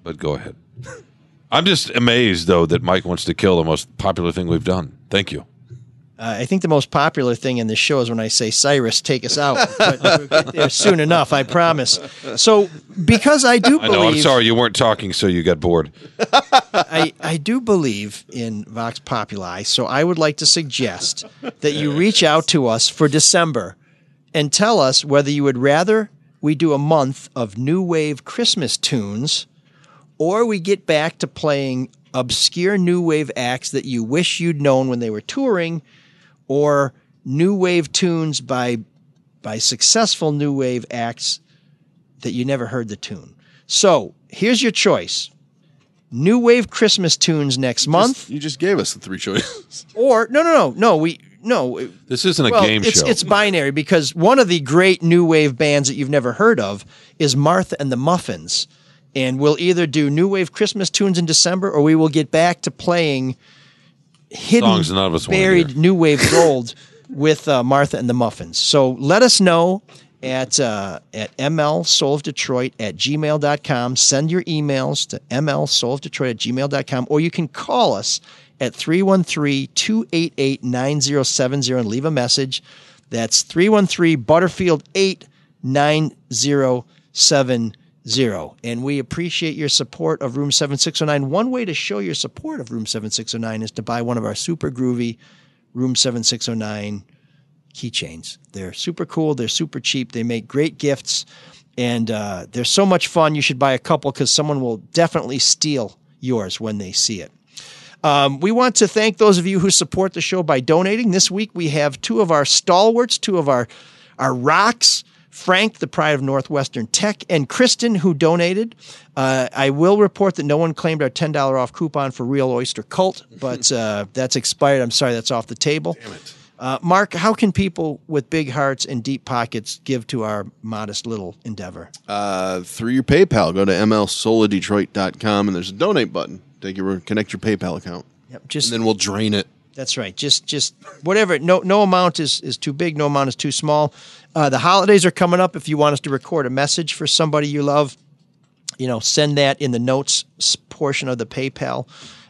J: But go ahead. I'm just amazed though that Mike wants to kill the most popular thing we've done. Thank you.
F: Uh, I think the most popular thing in this show is when I say, Cyrus, take us out. But we'll get there soon enough, I promise. So, because I do
J: I
F: believe.
J: know. I'm sorry you weren't talking, so you got bored.
F: I, I do believe in Vox Populi, so I would like to suggest that you reach out to us for December and tell us whether you would rather we do a month of new wave Christmas tunes or we get back to playing obscure new wave acts that you wish you'd known when they were touring or new wave tunes by by successful new wave acts that you never heard the tune. So, here's your choice. New wave Christmas tunes next month
E: You just gave us the three choices.
F: or no no no no we no
J: This isn't a
F: well,
J: game
F: it's,
J: show.
F: It's binary because one of the great new wave bands that you've never heard of is Martha and the Muffins. And we'll either do new wave Christmas tunes in December or we will get back to playing hidden
J: Songs none of us
F: buried new wave gold with uh, Martha and the Muffins. So let us know at uh, at mlsoulofdetroit at gmail.com. Send your emails to mlsoulofdetroit at gmail.com or you can call us at 313-288-9070 and leave a message. That's 313 Butterfield 89070. And we appreciate your support of Room 7609. One way to show your support of Room 7609 is to buy one of our super groovy Room 7609 keychains. They're super cool. They're super cheap. They make great gifts. And uh, they're so much fun. You should buy a couple because someone will definitely steal yours when they see it. Um, we want to thank those of you who support the show by donating. This week we have two of our stalwarts, two of our, our rocks. Frank, the pride of Northwestern Tech, and Kristen, who donated. Uh, I will report that no one claimed our $10 off coupon for Real Oyster Cult, but uh, that's expired. I'm sorry, that's off the table. Damn it. Uh, Mark, how can people with big hearts and deep pockets give to our modest little endeavor?
E: Uh, through your PayPal, go to mlsoulofdetroit.com and there's a donate button. Take your connect your PayPal account.
F: Yep, just
E: and then we'll drain it.
F: That's right. Just just whatever. No no amount is is too big. No amount is too small. Uh, the holidays are coming up. If you want us to record a message for somebody you love, you know, send that in the notes portion of the PayPal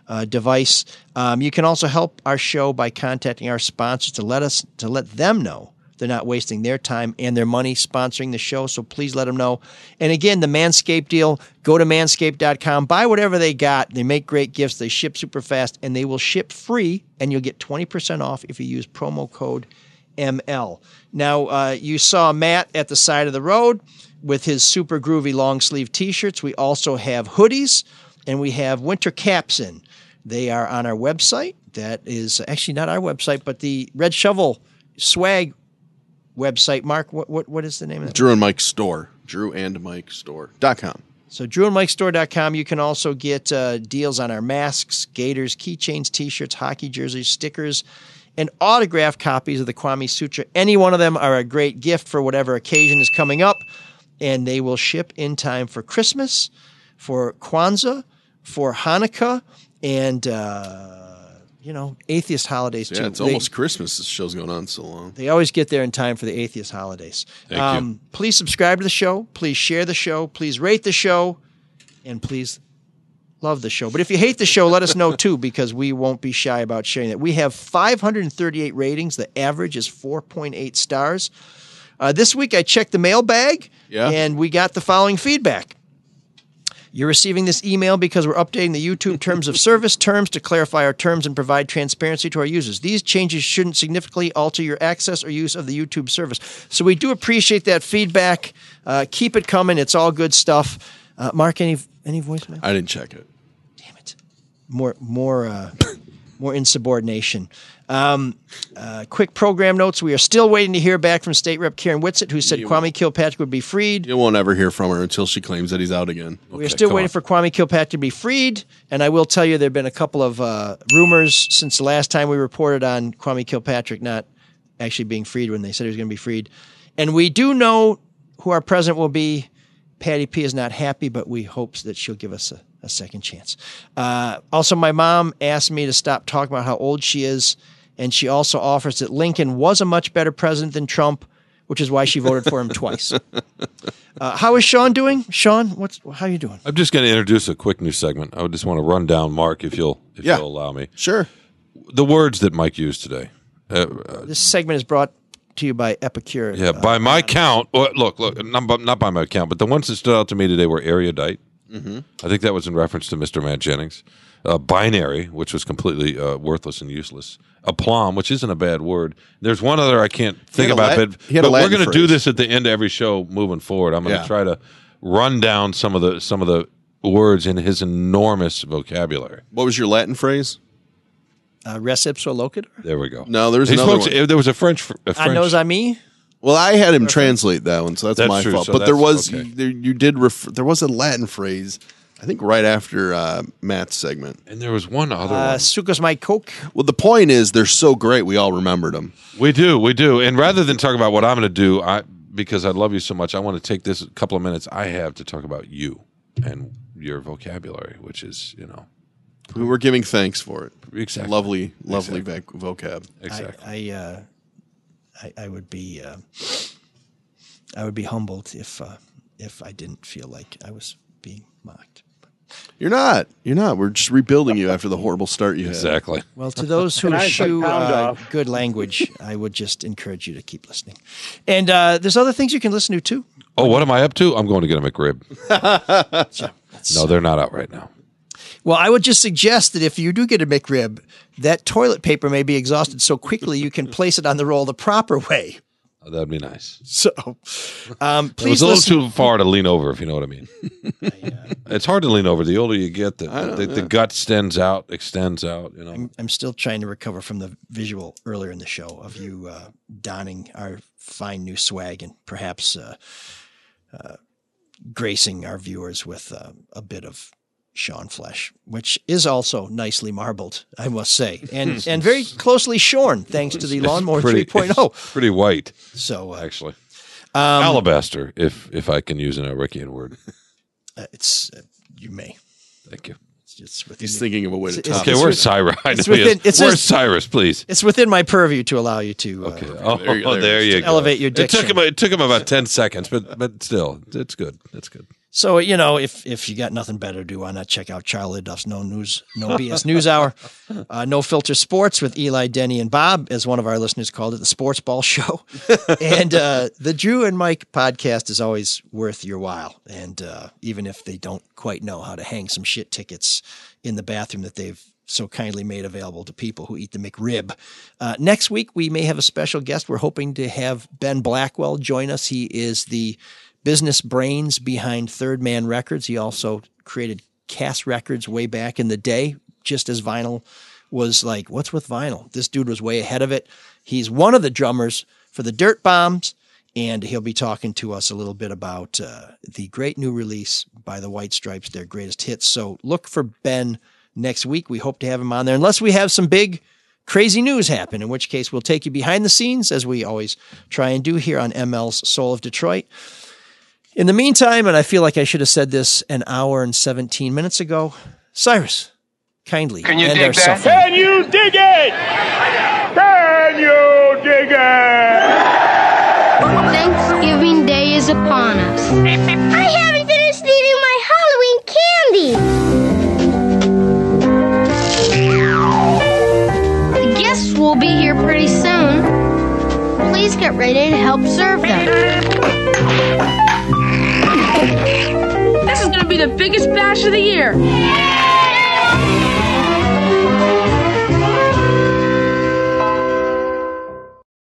F: uh, device. Um, you can also help our show by contacting our sponsors to let us to let them know they're not wasting their time and their money sponsoring the show. So please let them know. And again, the Manscaped deal. Go to manscaped.com, buy whatever they got. They make great gifts. They ship super fast, and they will ship free. And you'll get twenty percent off if you use promo code ML. Now, uh, you saw Matt at the side of the road with his super groovy long sleeve t shirts. We also have hoodies and we have winter caps in. They are on our website. That is actually not our website, but the Red Shovel swag website. Mark, what, what, what is the name of that?
E: Drew and Mike Store. Drew and Mike Store.com.
F: So drewandmikestore.com. You can also get uh, deals on our masks, gaiters, keychains, t-shirts, hockey jerseys, stickers, and autographed copies of the Kwame Sutra. Any one of them are a great gift for whatever occasion is coming up, and they will ship in time for Christmas, for Kwanzaa, for Hanukkah, and uh, you know atheist holidays too.
E: Yeah, it's
F: They-
E: almost Christmas. This show's going on so long.
F: they always get there in time for the atheist holidays. Um,
E: Thank you.
F: Please subscribe to the show. Please share the show. Please rate the show. And please love the show. But if you hate the show, let us know too, because we won't be shy about sharing it. We have 538 ratings. The average is 4.8 stars. Uh, this week I checked the mailbag
E: Yeah.
F: and we got the following feedback. You're receiving this email because we're updating the YouTube terms of service terms to clarify our terms and provide transparency to our users. These changes shouldn't significantly alter your access or use of the YouTube service. So we do appreciate that feedback. Uh, keep it coming. It's all good stuff. Uh, Mark, any any voicemail?
E: I didn't check it.
F: More more uh, more insubordination. Um, uh, quick program notes. We are still waiting to hear back from State Rep Karen Whitsett, who said Kwame Kilpatrick would be freed.
E: You won't ever hear from her until she claims that he's out again.
F: we are still waiting for Kwame Kilpatrick to be freed. And I will tell you, there have been a couple of uh, rumors since the last time we reported on Kwame Kilpatrick not actually being freed when they said he was going to be freed. And we do know who our president will be. Patty P is not happy, but we hope that she'll give us a, a second chance. Uh, also, my mom asked me to stop talking about how old she is. And she also offers that Lincoln was a much better president than Trump, which is why she voted for him twice. Uh, how is Shawn doing? Shawn, what's how are you doing?
J: I'm just going to introduce a quick new segment. I would just want to run down, Mark, if you'll if
E: Yeah.
J: you'll allow me.
E: Sure.
J: The words that Mike used today, Uh, uh,
F: This segment is brought to you by Epicure.
J: yeah, by my count, look, look, not, by- not by my count, but the ones that stood out to me today were erudite.
E: Mhm.
J: I think that was in reference to Mr. Matt Jennings. Uh, binary, which was completely uh, worthless and useless. Aplomb, which isn't a bad word. There's one other I can't think about,
E: Lat-
J: but,
E: he had a
J: but we're going to do this at the end of every show moving forward. I'm going to
E: Yeah.
J: try to run down some of the some of the words in his enormous vocabulary.
E: What was your Latin phrase?
F: Uh, res ipsa loquitur.
J: There we go.
E: No, there's
J: He
E: another
J: spoke-
E: one.
J: There was a French. A
F: I
J: French
F: knows I me.
E: Well, I had him translate that one, so that's,
J: That's
E: my
J: true,
E: fault.
J: so
E: but there
J: that's-
E: was
J: okay.
E: there, you did refer, there was a Latin phrase, I think, right after uh, Matt's segment.
J: And there was one other
F: Uh,
J: one.
F: Sucos my coke.
E: Well, the point is they're so great, we all remembered them.
J: We do, we do. And rather than talk about what I'm going to do, I because I love you so much, I want to take this couple of minutes I have to talk about you and your vocabulary, which is, you know,
E: We were giving thanks for it.
J: Exactly.
E: Lovely, lovely vac- vocab.
J: Exactly.
F: I, I, uh, I, I would be, uh, I would be humbled if, uh, if I didn't feel like I was being mocked.
E: You're not. You're not. We're just rebuilding you after the horrible start you had.
J: Exactly.
F: Well, to those who
Q: Can
F: eschew uh, good language, I would just encourage you to keep listening. And uh, there's other things you can listen to too.
J: Oh, what am I up to? I'm going to get a McRib. no, they're not out right now.
F: Well, I would just suggest that if you do get a McRib, that toilet paper may be exhausted so quickly you can place it on the roll the proper way.
J: Oh, that'd be nice.
F: So, um,
J: It
F: please
J: was a little
F: listen.
J: too far to lean over, if you know what I mean. it's hard to lean over. The older you get, the, the, the gut extends out, extends out. You know,
F: I'm, I'm still trying to recover from the visual earlier in the show of you uh, donning our fine new swag and perhaps uh, uh, gracing our viewers with uh, a bit of Shawn flesh, which is also nicely marbled, I must say, and and very closely shorn thanks to the
J: It's
F: lawnmower
J: pretty-
F: 3.0.
J: it's pretty white.
F: So uh,
J: actually,
F: um,
J: alabaster, if if I can use an Elrickian word.
F: uh, it's uh, you may.
J: Thank you.
F: It's, it's within
E: He's thinking of a way to
F: it's-
E: top
J: Okay,
E: it.
J: where's Cyrus? I
F: It's
J: know he is.
F: within- it's
J: Where's
F: just-
J: Cyrus, please?
F: It's within my purview to allow you to. Uh,
J: Oh,
E: there you- there
J: there
E: it is.
J: you go.
F: Elevate your
J: It took him. It took him about ten seconds, but but still, it's good. It's good.
F: So you know, if if you got nothing better to do, why not check out Charlie LeDuff's No News, No BS News Hour, uh, No Filter Sports with Eli, Denny, and Bob, as one of our listeners called it, the Sports Ball Show, and uh, the Drew and Mike podcast is always worth your while. And uh, even if they don't quite know how to hang some shit tickets in the bathroom that they've so kindly made available to people who eat the McRib. Uh, next week, we may have a special guest. We're hoping to have Ben Blackwell join us. He is the business brains behind Third Man Records. He also created Cass Records way back in the day, just as vinyl was like, what's with vinyl? This dude was way ahead of it. He's one of the drummers for the Dirtbombs, and he'll be talking to us a little bit about uh, the great new release by the White Stripes, their greatest hits. So look for Ben next week. We hope to have him on there, unless we have some big crazy news happen, in which case we'll take you behind the scenes as we always try and do here on ML's Soul of Detroit. In the meantime, and I feel like I should have said this an hour and 17 minutes ago, Cyrus, kindly
R: Can you
F: end
R: dig
F: our
R: that?
F: suffering.
R: Can you dig it? Can you dig it?
C: Thanksgiving Day is upon us. I haven't finished eating my Halloween candy. The guests will be here pretty soon. Please get ready to help serve them.
H: The biggest bash of the year.